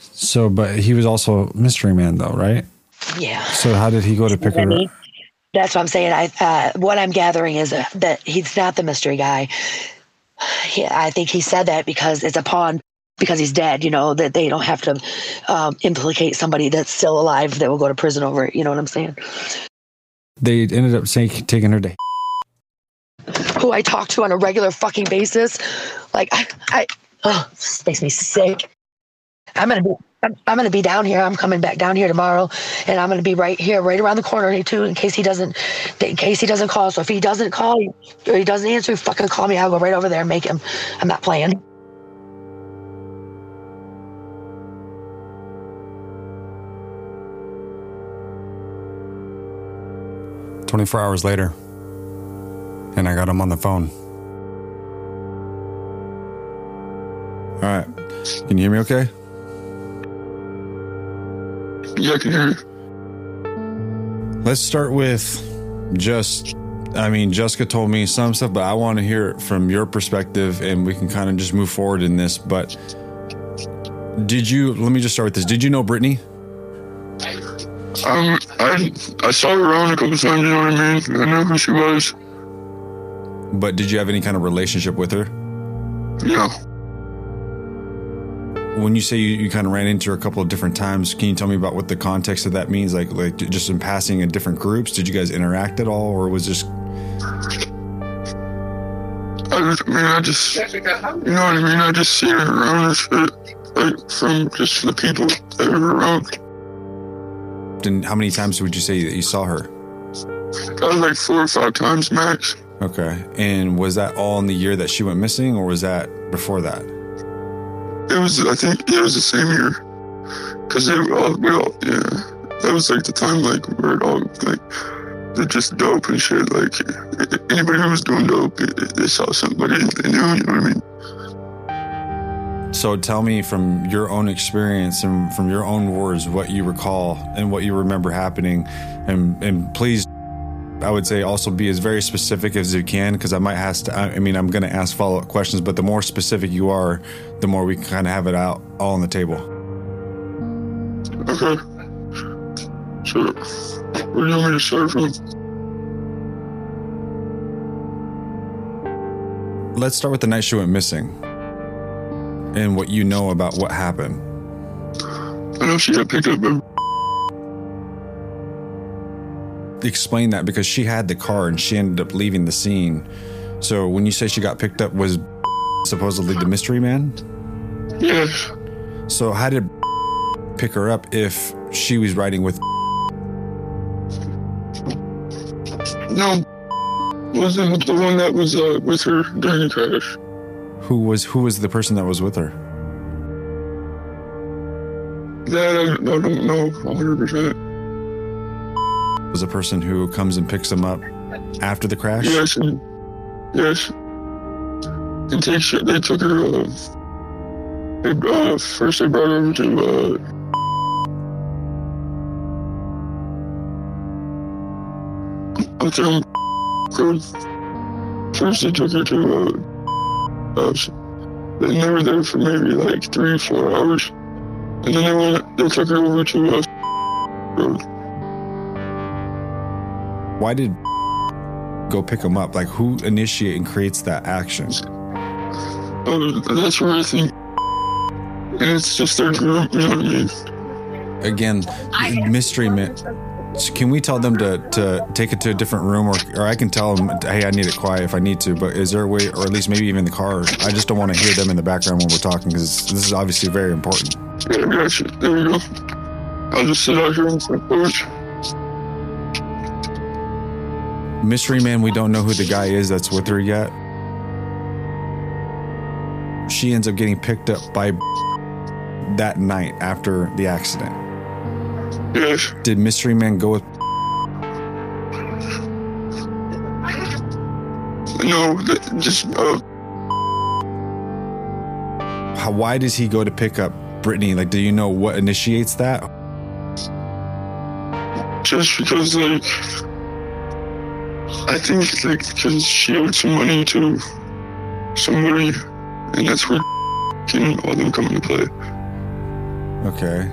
So, but he was also mystery man, though, right? yeah. So, how did he go to pick her up? That's what I'm saying. I uh, what I'm gathering is uh, that he's not the mystery guy. He, I think he said that because it's a pawn because he's dead. You know that they don't have to um, implicate somebody that's still alive that will go to prison over it. You know what I'm saying? They ended up saying, taking her to. Who I talk to on a regular fucking basis. Like I, I oh, this makes me sick. I'm gonna be. I'm, I'm gonna be down here. I'm coming back down here tomorrow, and I'm gonna be right here, right around the corner too, in case he doesn't, in case he doesn't call. So if he doesn't call or he doesn't answer, fucking call me. I'll go right over there and make him. I'm not playing. Twenty four hours later, and I got him on the phone. All right. Can you hear me okay? Yeah, can. Let's start with just I mean, Jessica told me some stuff, but I want to hear it from your perspective and we can kind of just move forward in this. But did you let me just start with this. Did you know Brittany? Um, I I saw her around a couple times. You know what I mean? I know who she was. But did you have any kind of relationship with her? No. When you say you, you kind of ran into her a couple of different times, can you tell me about what the context of that means? Like, like just in passing in different groups, did you guys interact at all, or was just I, just, I mean, I just, you know what I mean? I just seen her around and shit, like from just the people that were around. and how many times would you say that you saw her? Was like four or five times max. Okay, and was that all in the year that she went missing, or was that before that? It was, I think, it was the same year. Cause we all, yeah. That was like the time, like, where it all, like, they're just dope and shit. Like, anybody who was doing dope, they saw somebody they knew, you know what I mean? So tell me from your own experience and from your own words what you recall and what you remember happening, and and please, I would say also be as very specific as you can because I might have to. I mean, I'm going to ask follow up questions, but the more specific you are, the more we kind of have it out all on the table. Okay. So, where do you want me to start from? Let's start with the night she went missing and what you know about what happened. I know she got picked up Explain that because she had the car and she ended up leaving the scene. So when you say she got picked up, was supposedly the mystery man? Yes. So how did pick her up if she was riding with? No, wasn't the one that was uh, with her during the crash. Who was who was the person that was with her? That I, I don't know 100%. The person who comes and picks them up after the crash? Yes, yes. Takes her, they took her, uh, they, uh, first they brought her to, uh, her. First they took her to, uh, house. Then they were there for maybe like three, four hours. And then they went, they took her over to, uh, road. Why did go pick them up? Like who initiate and creates that action? Uh, that's where I think, it's just their group, you know what I mean? Again, mystery man. So Can we tell them to, to take it to a different room, or, or I can tell them, hey, I need it quiet if I need to. But is there a way, or at least maybe even the car? I just don't want to hear them in the background when we're talking because this is obviously very important. Yeah, gotcha. There we go. I'll just sit out here on the porch. Mystery man, we don't know who the guy is that's with her yet. She ends up getting picked up by that night after the accident. Yes. Did Mystery Man go with? No, just, uh, How, why does he go to pick up Brittany? Like, do you know what initiates that? just because, like, I think, like, because she owed some money to somebody, and that's where and all them come into play. Okay.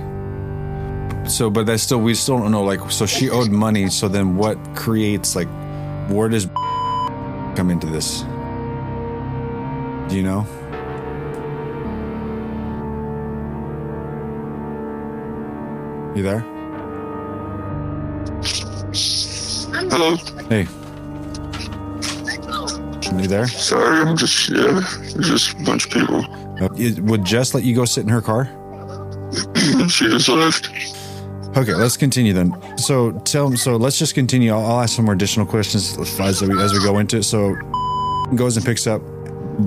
So, but that's still we still don't know. Like, so she owed money. So then, what creates like, where does come into this? Do you know? You there? Hello. Hey. You there? Sorry, I'm just, yeah, there's just a bunch of people. Uh, it- would Jess let you go sit in her car? she just left. Okay, let's continue then. So tell so let's just continue. I'll, I'll ask some more additional questions as we, as we go into it. So goes and picks up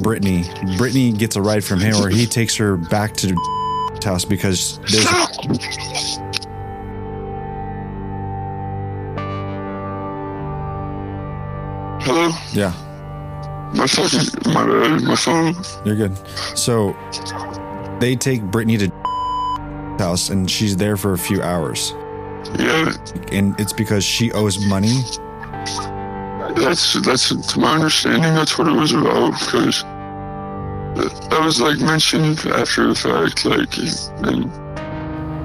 Brittany. Brittany gets a ride from him, or he takes her back to the house because there's. Hello? Yeah, My fucking, my bad, my phone. you're good. So they take Brittany to house and she's there for a few hours. Yeah. And it's because she owes money. That's that's to my understanding. That's what it was about. Because that was like mentioned after the fact. Like, and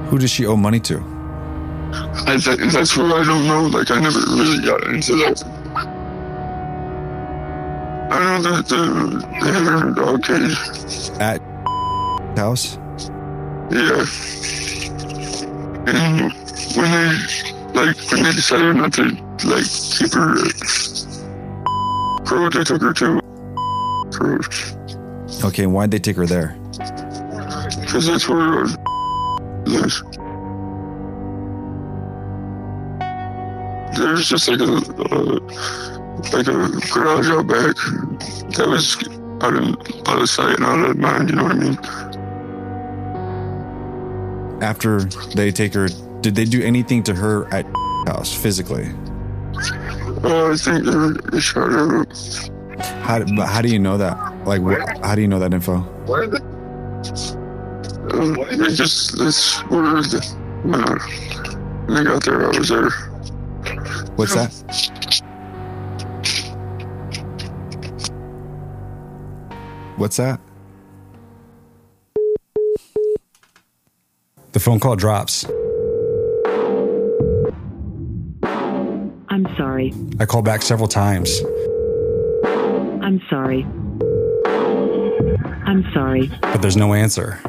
Who does she owe money to? I, that, that's where I don't know. Like, I never really got into that. Cage. At house? Yeah. And when they like when they decided not to like keep her at they took her to Crow. Okay, why'd they take her there? Because that's where lives. There's just like a uh, like a garage out back that was out of out of sight and out of mind. You know what I mean? After they take her, did they do anything to her at house physically? Uh, I think they, shot her. up. How, but how do you know that? Like, what, how do you know that info? Where? Uh, they just that's where the, when they got there, I was there. What's that? What's that? The phone call drops. I'm sorry. I call back several times. I'm sorry. I'm sorry. but there's no answer.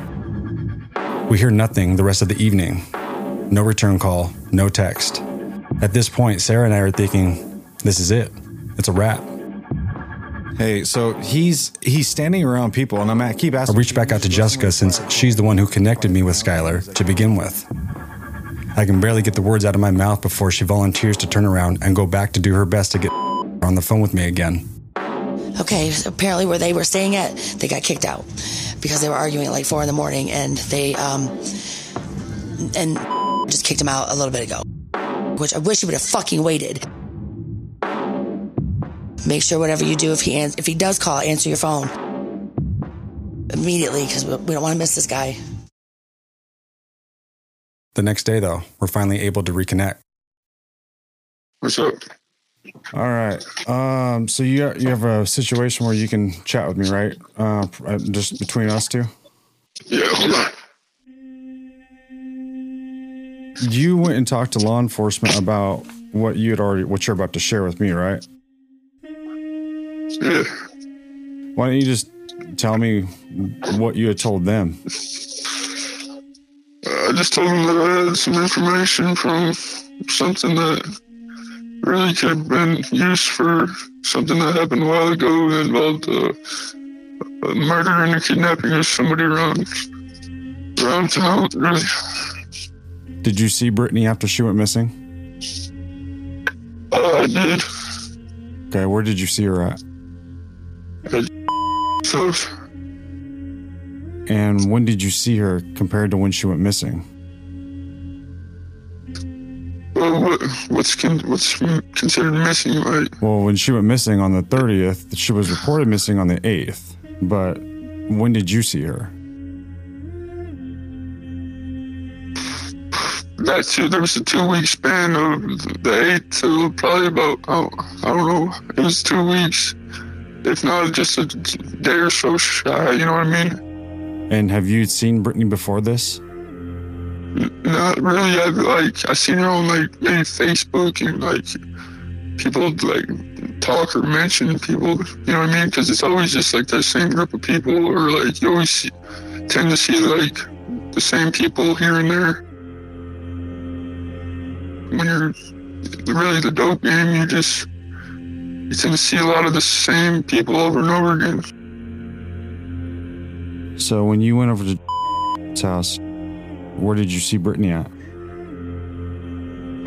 We hear nothing the rest of the evening. No return call, no text. At this point, Sarah and I are thinking, this is it. It's a wrap. Hey, so he's he's standing around people, and I'm at keep asking. I asking. reached back out to Jessica since she's the one who connected me with Skylar to begin with. I can barely get the words out of my mouth before she volunteers to turn around and go back to do her best to get on the phone with me again. Okay, so apparently where they were staying at, they got kicked out because they were arguing at like four in the morning, and they um and just kicked him out a little bit ago. Which I wish he would have fucking waited. Make sure whatever you do, if he ans- if he does call, answer your phone immediately because we we don't want to miss this guy. The next day, though, we're finally able to reconnect. What's up? All right. Um. So you you have a situation where you can chat with me, right? Uh, uh, just between us two. Yeah, hold on. You went and talked to law enforcement about what you had already, what you're about to share with me, right? Yeah. Why don't you just tell me what you had told them? I just told them that I had some information from something that really could have been used for something that happened a while ago that involved uh, a murder and a kidnapping of somebody around around town. Really, Did you see Brittany after she went missing? uh, I did. Okay, where did you see her at? And when did you see her compared to when she went missing? well, what, what's con- what's considered missing? Right? Well, when she went missing on the 30th, she was reported missing on the 8th. But when did you see her? That two, there was a two week span of the eight to probably about oh, I don't know. It was two weeks, if not just a day or so shy. You know what I mean? And have you seen Brittany before this? Not really. I've like I seen her on like maybe Facebook and like people like talk or mention people. You know what I mean? Because it's always just like that same group of people, or like you always see, tend to see like the same people here and there. When you're really the dope game, you just you tend to see a lot of the same people over and over again. So when you went over to his house, where did you see Brittany at?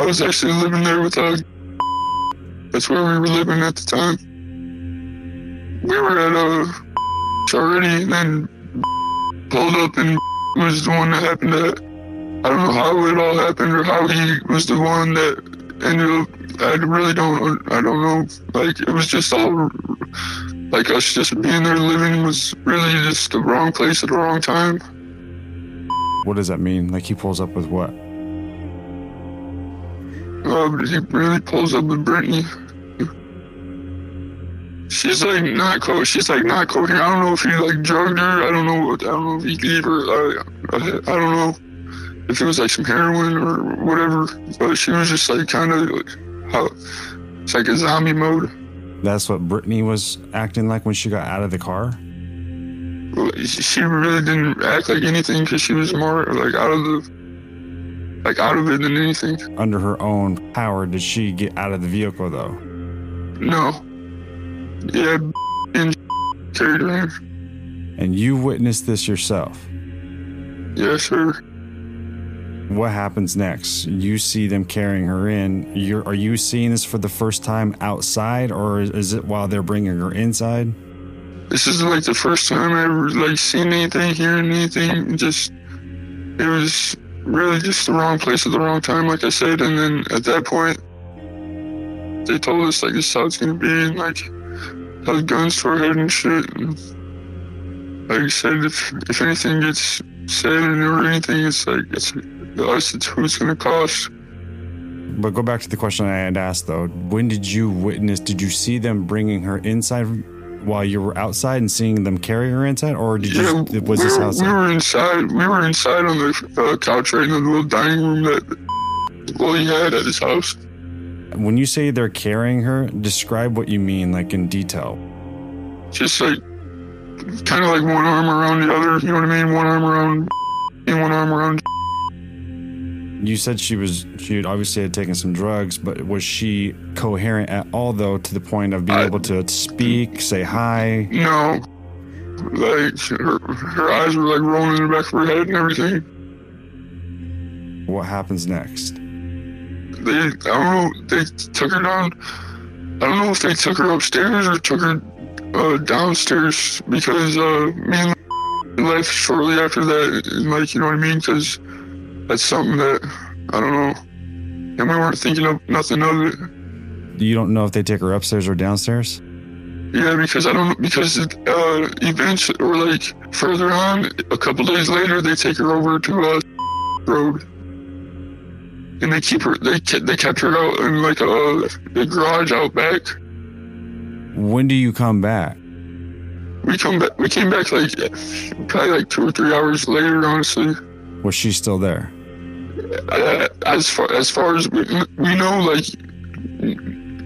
I was actually living there with uh That's where we were living at the time. We were at a already, and then pulled up and was the one that happened to. I don't know how it all happened or how he was the one that ended up. I really don't. I don't know. Like it was just all like us just being there living was really just the wrong place at the wrong time. What does that mean? Like he pulls up with what? Uh, but he really pulls up with Brittany. She's like not co. She's like not coherent. I don't know if he like drugged her. I don't know. I don't know if he gave her. I, I, I don't know if it was like some heroin or whatever. But she was just like kind of like, how, it's like a zombie mode. That's what Brittany was acting like when she got out of the car. She really didn't act like anything because she was more like out of the like out of it than anything. Under her own power, did she get out of the vehicle though? No. Yeah, and carried her in. And you witnessed this yourself. Yes, sir. What happens next? You see them carrying her in. You're, are you seeing this for the first time outside, or is it while they're bringing her inside? This is like the first time I ever like seen anything, hearing anything. Just it was really just the wrong place at the wrong time, like I said. And then at that point, they told us like this is how it's gonna be, and like had guns to our head and shit. And like I said, if if anything gets said or anything, it's like it's us. It's who's gonna cost. But go back to the question I had asked though. When did you witness? Did you see them bringing her inside while you were outside and seeing them carry her inside, or did you? Yeah, was we this outside? We were inside. We were inside on the uh, couch right in the little dining room that he had at his house. When you say they're carrying her, describe what you mean, like in detail. Just like kind of like one arm around the other. You know what I mean? One arm around and one arm around. You said she was she obviously had taken some drugs, but was she coherent at all though to the point of being able to speak, say hi? No, like her, her eyes were like rolling in the back of her head and everything. What happens next? They, I don't know, they took her down. I don't know if they took her upstairs or took her uh, downstairs because uh, me and left shortly after that. Like, you know what I mean? Because that's something that I don't know, and we weren't thinking of nothing of it. You don't know if they take her upstairs or downstairs? Yeah, because I don't because uh, events or like further on, a couple days later, they take her over to a road, and they keep her. They they kept her out in like a, a garage out back. When do you come back? We come back. We came back like probably like two or three hours later. Honestly, Was she still there? Uh, as far as far as we, we know, like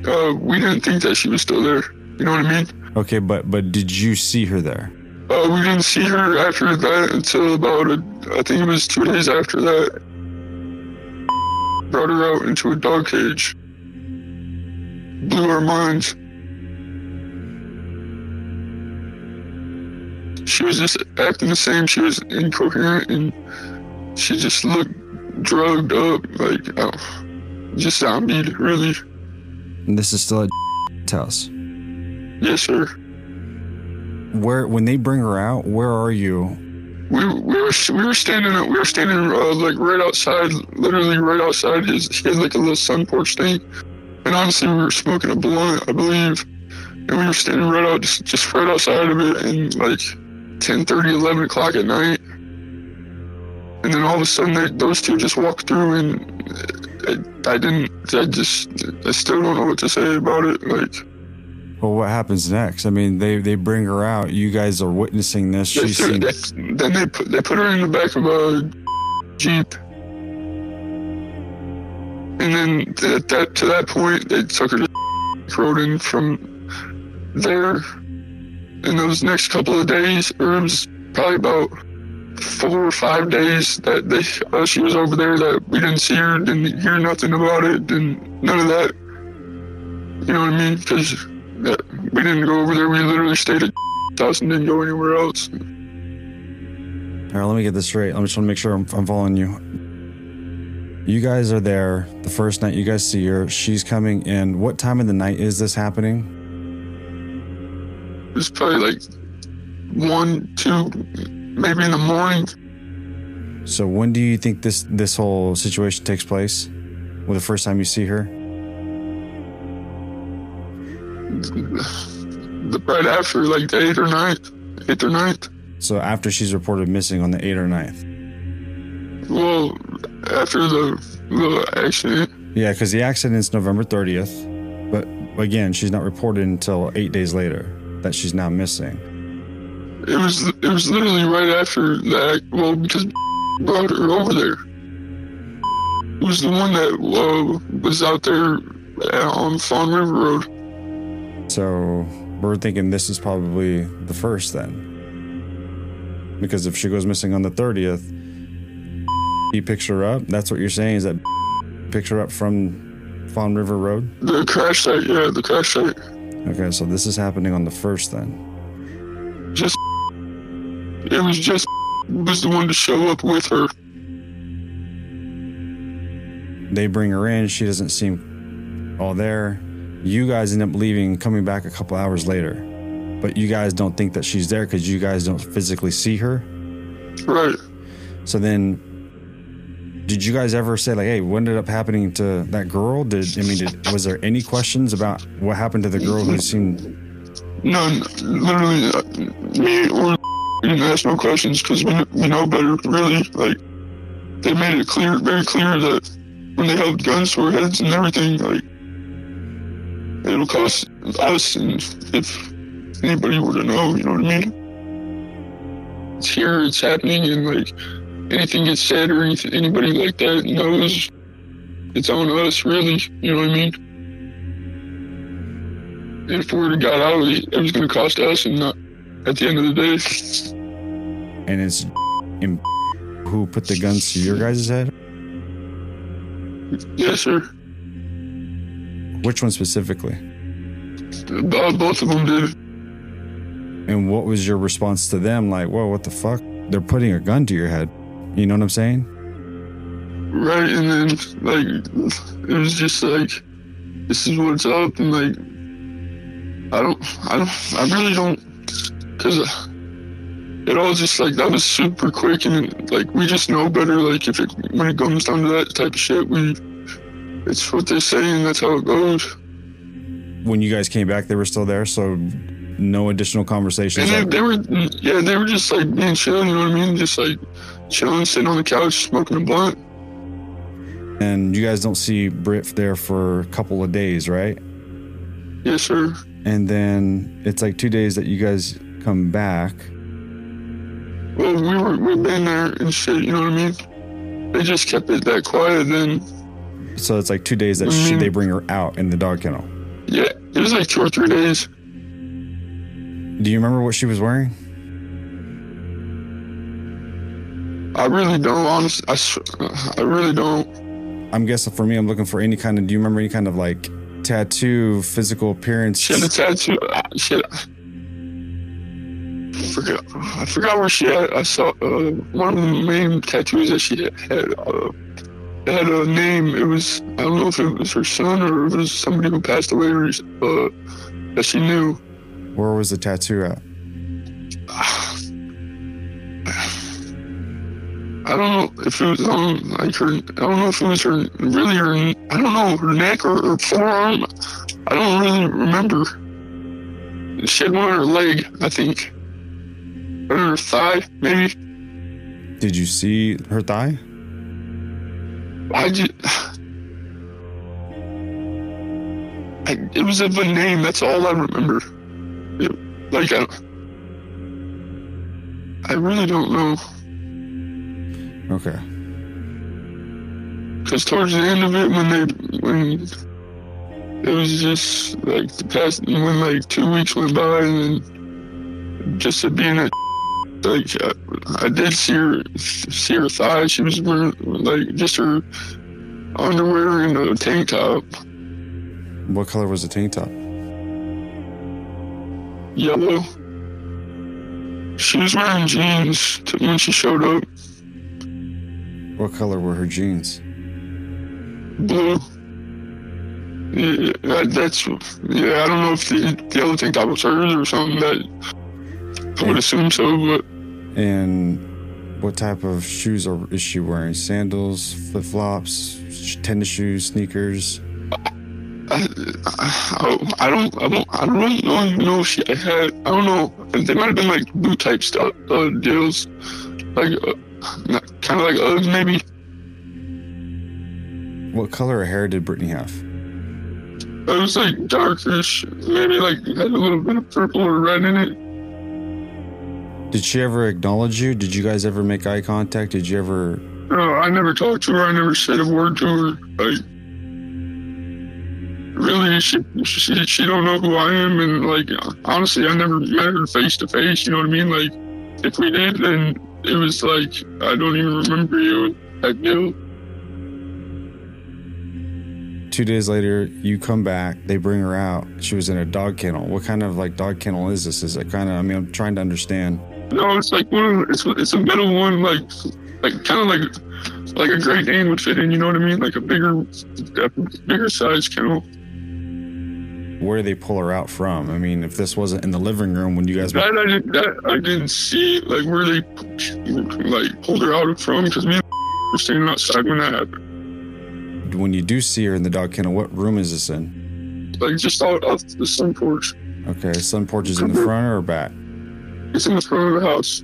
uh, we didn't think that she was still there. You know what I mean? Okay, but but did you see her there? Uh, we didn't see her after that until about a, I think it was two days after that. Brought her out into a dog cage. Blew our minds. She was just acting the same. She was incoherent and she just looked drugged up, like oh, just zombie, really. And this is still at house. Yes, sir. Where when they bring her out, where are you? We, we were we were standing we were standing uh, like right outside, literally right outside his. He had like a little sun porch thing, and honestly, we were smoking a blunt, I believe, and we were standing right out just, just right outside of it, and like 10, 30, 11 o'clock at night, and then all of a sudden they, those two just walked through, and uh, I, I didn't, I just, I still don't know what to say about it, like. Well, what happens next? I mean, they they bring her out. You guys are witnessing this. They, She's they, then they put they put her in the back of a jeep, and then at that to that point they took her to in from there. In those next couple of days, or it was probably about four or five days that they uh, she was over there that we didn't see her, didn't hear nothing about it, and none of that. You know what I mean? Because we didn't go over there. We literally stayed at house and didn't go anywhere else. All right, let me get this straight. I'm just want to make sure I'm, I'm following you. You guys are there the first night. You guys see her. She's coming in. What time of the night is this happening? It's probably like one, two, maybe in the morning. So when do you think this this whole situation takes place? Well, the first time you see her? The, right after, like the eighth or ninth, eighth or ninth. So after she's reported missing on the 8th or 9th. Well, after the the accident, Yeah, because the accident's November 30th, but again, she's not reported until eight days later that she's now missing. It was it was literally right after that. Well, because brought her over there. It was the one that uh, was out there uh, on Fawn River Road. So we're thinking this is probably the first then. Because if she goes missing on the 30th, he picks her up. That's what you're saying is that picks her up from Fawn River Road? The crash site, yeah, the crash site. Okay, so this is happening on the first then. Just it was just was the one to show up with her. They bring her in. She doesn't seem all there. You guys end up leaving, coming back a couple hours later. But you guys don't think that she's there because you guys don't physically see her. Right. So then, did you guys ever say like, "Hey, what ended up happening to that girl?" Did I mean, did, was there any questions about what happened to the girl who seemed? None. Literally, uh, me or didn't ask no questions because we, we know better. Really, like they made it clear, very clear that when they held guns to our heads and everything, like it'll cost us, and if anybody were to know, you know what I mean? It's here, it's happening, and like anything gets said or anything, anybody like that knows, it's on us, really. You know what I mean? If word got out, it was going to cost us, and not at the end of the day. And it's who put the guns to your guys' head? Yes, sir. Which one specifically? Uh, both of them did. And what was your response to them? Like, whoa, what the fuck? They're putting a gun to your head. You know what I'm saying? Right, and then like it was just like, this is what's up, and like, I don't, I don't, I really don't, cause uh, it all just like that was super quick, and like we just know better. Like if it when it comes down to that type of shit, we, it's what they say, and that's how it goes. When you guys came back, they were still there, so no additional conversations. And they, they were, yeah, they were just like being chill. You know what I mean? Just like chilling, sitting on the couch, smoking a blunt. And you guys don't see Brit there for a couple of days, right? Yes, sir. And then it's like two days that you guys come back. Well, we were we've been there and shit. You know what I mean? They just kept it that quiet. Then So it's like two days that she, they bring her out in the dog kennel. yeah, it was like two or three days. Do you remember what she was wearing? I really don't. Honestly, I, I really don't. I'm guessing for me, I'm looking for any kind of. Do you remember any kind of like tattoo, physical appearance? She had a tattoo. uh, Shit. I forgot. I forgot where she had. I saw uh, one of the main tattoos that she had. uh, had a name. It was. I don't know if it was her son or if it was somebody who passed away or uh, that she knew. Where was the tattoo at? I don't know if it was on like her. I don't know if it was her really her. I don't know her neck or her forearm. I don't really remember. She had one on her leg, I think. Her thigh, maybe. Did you see her thigh? I just. I, it was of a name. That's all I remember. It- like I. I really don't know. Okay. Because towards the end of it, when they, when it was just like the past, when like two weeks went by, and then just it being a, like I, I did see her, see her thigh. She was wearing like just her underwear and a tank top, What color was the tank top? yellow. She was wearing jeans to, when she showed up, What color were her jeans? blue. Yeah, that's yeah. I don't know if the, the other tank top was hers or something. That I would assume so, but And what type of shoes are, is she wearing? Sandals, flip flops, tennis shoes, sneakers? I, I, I don't, I don't, I don't know, even know if she had. I don't know. They might have been like boot type stuff uh, deals, like uh, kind of like uh, maybe What color of hair did Brittany have? it was like darkish, maybe like had a little bit of purple or red in it. Did she ever acknowledge you? Did you guys ever make eye contact? Did you ever? No, I never talked to her. I never said a word to her. Like, really, she she she don't know who I am, and like honestly, I never met her face to face. You know what I mean? Like, if we did, then it was like I don't even remember you. I no. Two days later, you come back. They bring her out. She was in a dog kennel. What kind of like dog kennel is this? Is it kind of? I mean, I'm trying to understand. No, it's like one. Of, it's it's a middle one, like like kind of like like a Great Dane would fit in. You know what I mean? Like a bigger bigger size kennel. Where do they pull her out from? I mean, if this wasn't in the living room when you guys. That I didn't that I didn't see like where they like pulled her out from because me and were standing outside when that happened. When you do see her in the dog kennel, what room is this in? Like just out off the sun porch. Okay, sun porch is in the front or back? It's in the front of the house.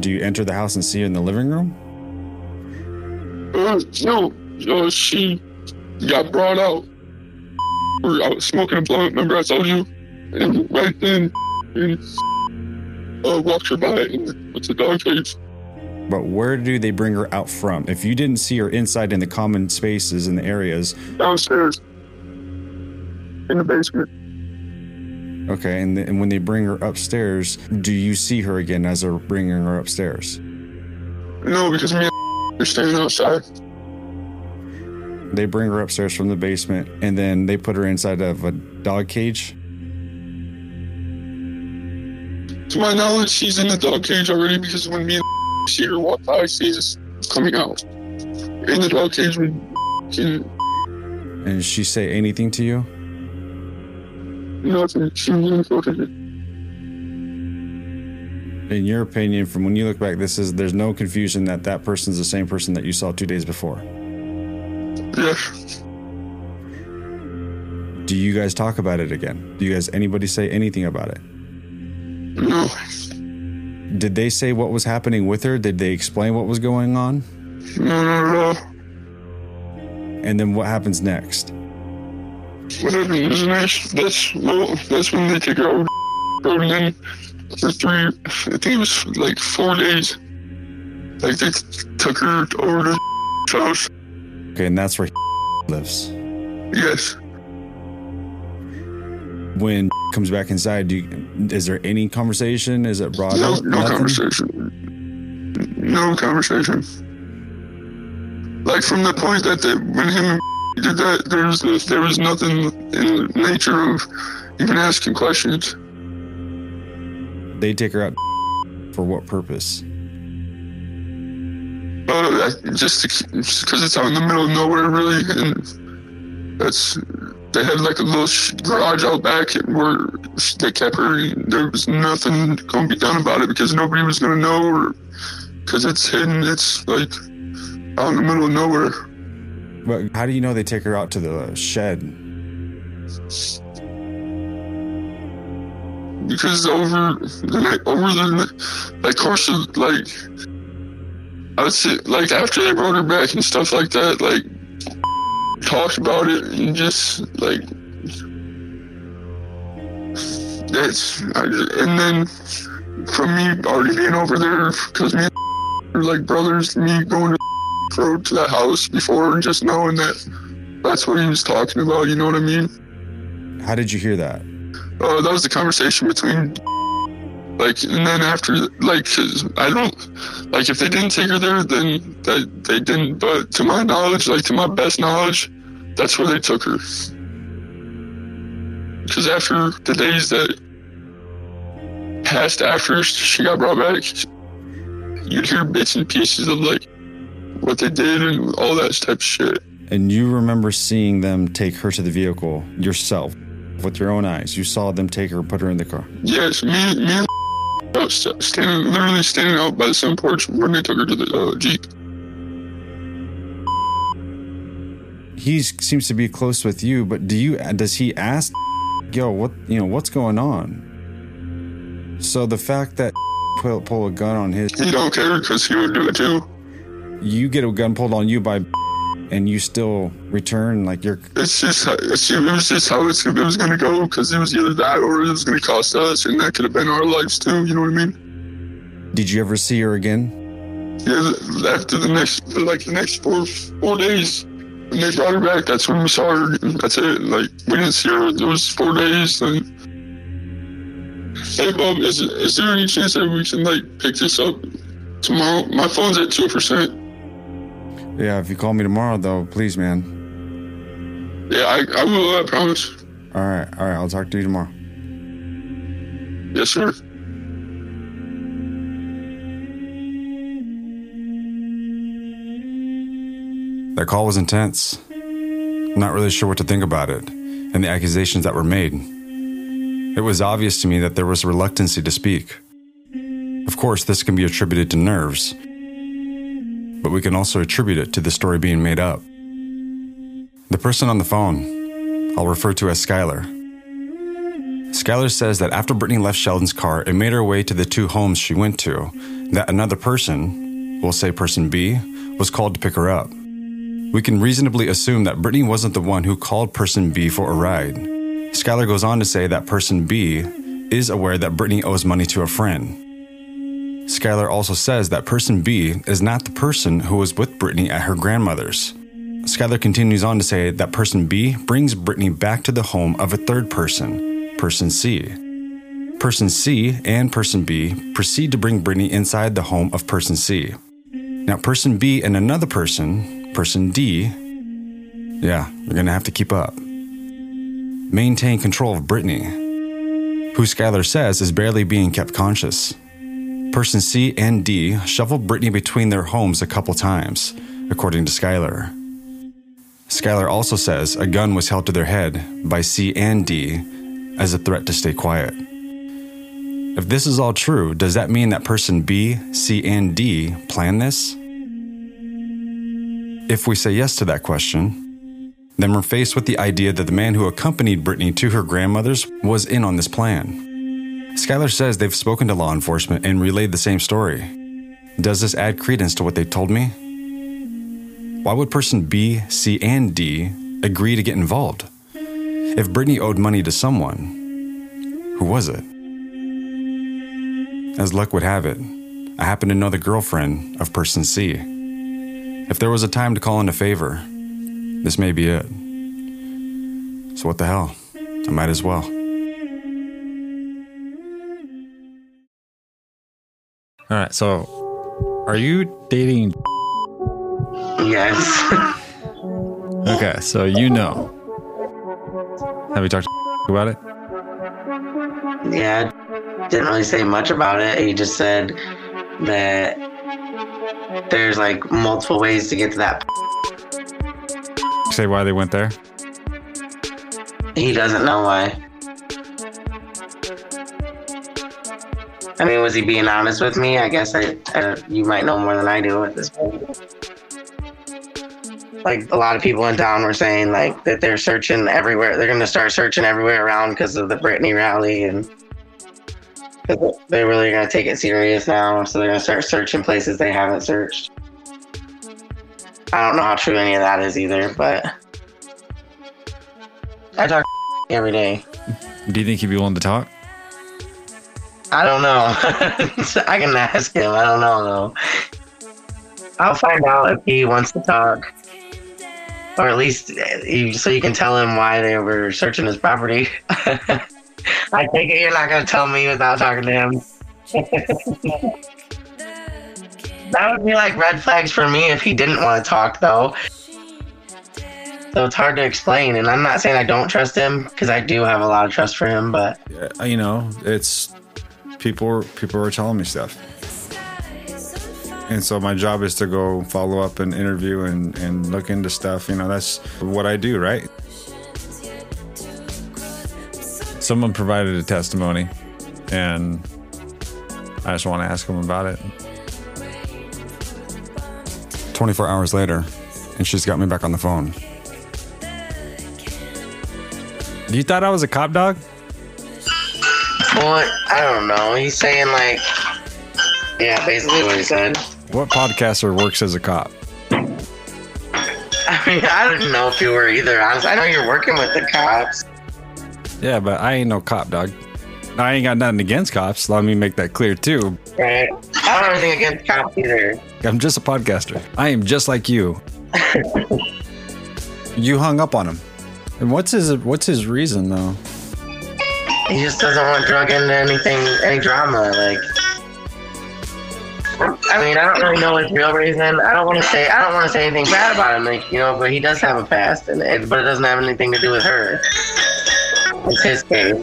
Do you enter the house and see her in the living room? Uh, no, uh, she got brought out. I was smoking a blunt. Remember I told you? And right then, and uh, walked her by and went to dog cage. But where do they bring her out from? If you didn't see her inside in the common spaces in the areas, Downstairs. In the basement. Mm-hmm. okay, and, the, and when they bring her upstairs, do you see her again as they're bringing her upstairs? No, because me and are standing outside. They bring her upstairs from the basement, and then they put her inside of a dog cage. To my knowledge, she's in the dog cage already because when me and see her walk by, she's coming out. In the dog cage And she say anything to you? Nothing. She was in your opinion, from when you look back, this is there's no confusion that that person's the same person that you saw two days before. Yes. Do you guys talk about it again? Do you guys anybody say anything about it? No. Did they say what was happening with her? Did they explain what was going on? No, at all. And then what happens next? Whatever is next, that's well, that's when they her over and for three I think it was like four days. Like they took her over to house. Okay, and that's where lives. Yes. When comes back inside, do you, is there any conversation? Is it brought No, up? no Nothing? conversation. No conversation. Like from the point that they, when him and did that, there was there was nothing in the nature of even asking questions. They take her out for what purpose? Uh, just because it's out in the middle of nowhere, really, and that's they had like a little garage out back where they kept her. There was nothing going to be done about it because nobody was going to know, or because it's hidden. It's like out in the middle of nowhere. But how do you know they take her out to the shed? because over night, over the like course of like I say like after they brought her back and stuff like that, like talked about it and just like that's I, and then from me already being over there because me and are like brothers, me going to road to that house before and just knowing that that's what he was talking about. You know what I mean? How did you hear that? uh, that was the conversation between like and then after like 'cause i don't like if they didn't take her there then that they didn't but to my knowledge like to my best knowledge that's where they took her because after the days that passed after she got brought back you'd hear bits and pieces of like what they did and all that type of shit And you remember seeing them take her to the vehicle yourself with your own eyes. You saw them take her, put her in the car. Yes, me, me and I was standing, literally standing out by the sun porch when they took her to the uh, Jeep. He seems to be close with you, but do you? Does he ask, "Yo, what? You know, what's going on?" So the fact that pull, pull a gun on his. He don't care because he would do it too. You get a gun pulled on you by, and you still return like you're. It's just how- it's, it was just how it's, it was gonna go because it was either that or it was gonna cost us, and that could have been our lives too. You know what I mean? Did you ever see her again? Yeah, after the next like the next four four days, when they brought her back, that's when we saw her. That's it. Like we didn't see her those four days. And hey, Bob, is is there any chance that we can like pick this up tomorrow? My phone's at two percent. Yeah, if you call me tomorrow, though, please, man. Yeah, I, I will. I promise. All right, all right. I'll talk to you tomorrow. Yes, sir. That call was intense. I'm not really sure what to think about it and the accusations that were made. It was obvious to me that there was a reluctancy to speak. Of course, this can be attributed to nerves, but we can also attribute it to the story being made up. The person on the phone, I'll refer to as Skylar. Skylar says that after Brittany left Sheldon's car and made her way to the two homes she went to, that another person, we'll say person B, was called to pick her up. We can reasonably assume that Brittany wasn't the one who called person B for a ride. Skylar goes on to say that person B is aware that Brittany owes money to a friend. Skylar also says that person B is not the person who was with Brittany at her grandmother's. Skylar continues on to say that person B brings Brittany back to the home of a third person, person C. Person C and person B proceed to bring Brittany inside the home of person C. Now, person B and another person, person D, yeah, you're gonna have to keep up. Maintain control of Brittany, who Skylar says is barely being kept conscious. Person C and D shuffle Brittany between their homes a couple times, according to Skylar. Skylar also says a gun was held to their head by C and D as a threat to stay quiet. If this is all true, does that mean that person B, C, and D planned this? If we say yes to that question, then we're faced with the idea that the man who accompanied Brittany to her grandmother's was in on this plan. Skylar says they've spoken to law enforcement and relayed the same story. Does this add credence to what they told me? Why would person B, C, and D agree to get involved? If Brittany owed money to someone, who was it? As luck would have it, I happen to know the girlfriend of person C. If there was a time to call in a favor, this may be it. So what the hell? I might as well. All right. So, are you dating? Yes. Okay. So you know. Have you talked to about it? Yeah, didn't really say much about it. He just said that there's like multiple ways to get to that. Say why they went there. He doesn't know why. I mean, was he being honest with me? I guess I, I you might know more than I do at this point. Like a lot of people in town were saying, like that they're searching everywhere. They're gonna start searching everywhere around because of the Brittany rally, and they're really gonna take it serious now. So they're gonna start searching places they haven't searched. I don't know how true any of that is either, but I talk every day. Do you think he'd be willing to talk? I don't know. I can ask him. I don't know though. I'll find out if he wants to talk, or at least uh, so you can tell him why they were searching his property. I it you're not gonna tell me without talking to him. that would be like red flags for me if he didn't want to talk though. So it's hard to explain, and I'm not saying I don't trust him because I do have a lot of trust for him, but you know, it's people. People are telling me stuff, and so my job is to go follow up and interview and and look into stuff. You know, that's what I do, right? Someone provided a testimony, and I just want to ask him about it. 24 hours later, and she's got me back on the phone. You thought I was a cop dog? Well, I don't know. He's saying like Yeah, basically what he said. What podcaster works as a cop? I mean, I don't know if you were either. Honestly, I know you're working with the cops. Yeah, but I ain't no cop, dog. I ain't got nothing against cops. Let me make that clear too. Right. I don't have anything against cops either. I'm just a podcaster. I am just like you. you hung up on him. And what's his what's his reason though? He just doesn't want drug into anything, any drama. Like, I mean, I don't really know his real reason. I don't want to say, I don't want to say anything bad about him, like you know. But he does have a past, and it, but it doesn't have anything to do with her. It's his case.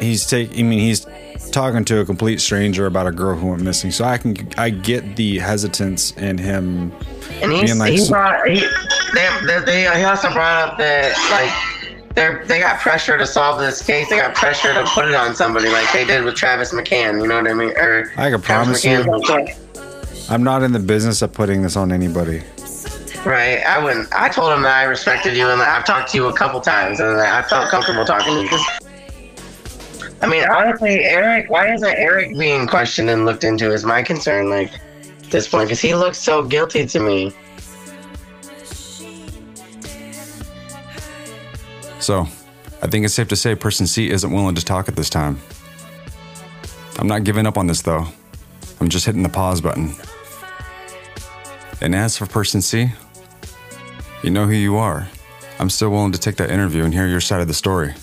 He's taking. I mean, he's talking to a complete stranger about a girl who went missing. So I can I get the hesitance in him And he's, like, he brought he they, they, they, he also brought up that like they they got pressure to solve this case. They got pressure to put it on somebody like they did with Travis McCann. You know what I mean? Or I can Travis promise you, McCann. I'm not in the business of putting this on anybody. Right. I wouldn't. I told him that I respected you, and that I've talked to you a couple times, and that I felt comfortable talking to you. I mean, honestly, Eric. Why isn't Eric being questioned and looked into? Is my concern. Like at this point, because he looks so guilty to me. So, I think it's safe to say person C isn't willing to talk at this time. I'm not giving up on this though. I'm just hitting the pause button. And as for person C, you know who you are. I'm still willing to take that interview and hear your side of the story.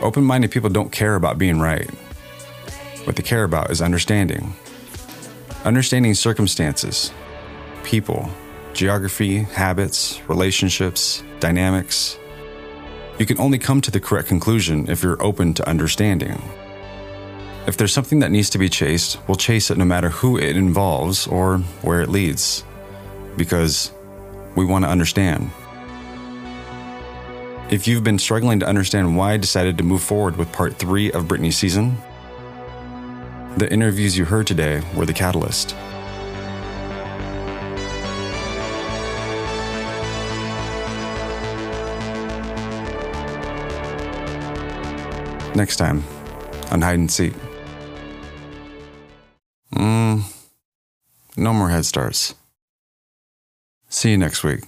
Open minded people don't care about being right. What they care about is understanding. Understanding circumstances, people, geography, habits, relationships, dynamics. You can only come to the correct conclusion if you're open to understanding. If there's something that needs to be chased, we'll chase it no matter who it involves or where it leads, because we want to understand. If you've been struggling to understand why I decided to move forward with part three of Brittany's season, the interviews you heard today were the catalyst. Next time on Hide and Seek. Mm, no more head starts. See you next week.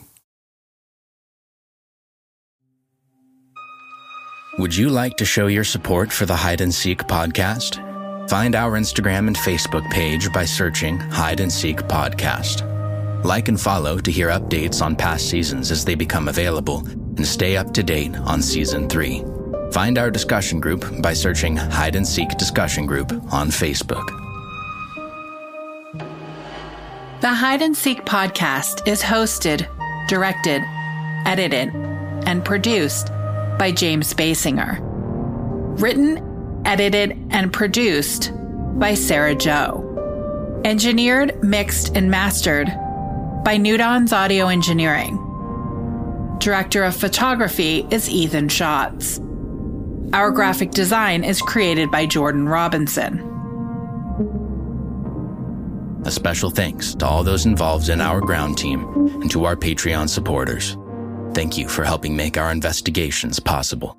Would you like to show your support for the Hide and Seek podcast? Find our Instagram and Facebook page by searching Hide and Seek Podcast. Like and follow to hear updates on past seasons as they become available and stay up to date on season 3. Find our discussion group by searching Hide and Seek Discussion Group on Facebook. The Hide and Seek podcast is hosted, directed, edited, and produced by James Baysinger. Written, edited, and produced by Sarah Joe. Engineered, mixed, and mastered by Newdon's Audio Engineering. Director of photography is Ethan Schatz. Our graphic design is created by Jordan Robinson. A special thanks to all those involved in our ground team and to our Patreon supporters. Thank you for helping make our investigations possible.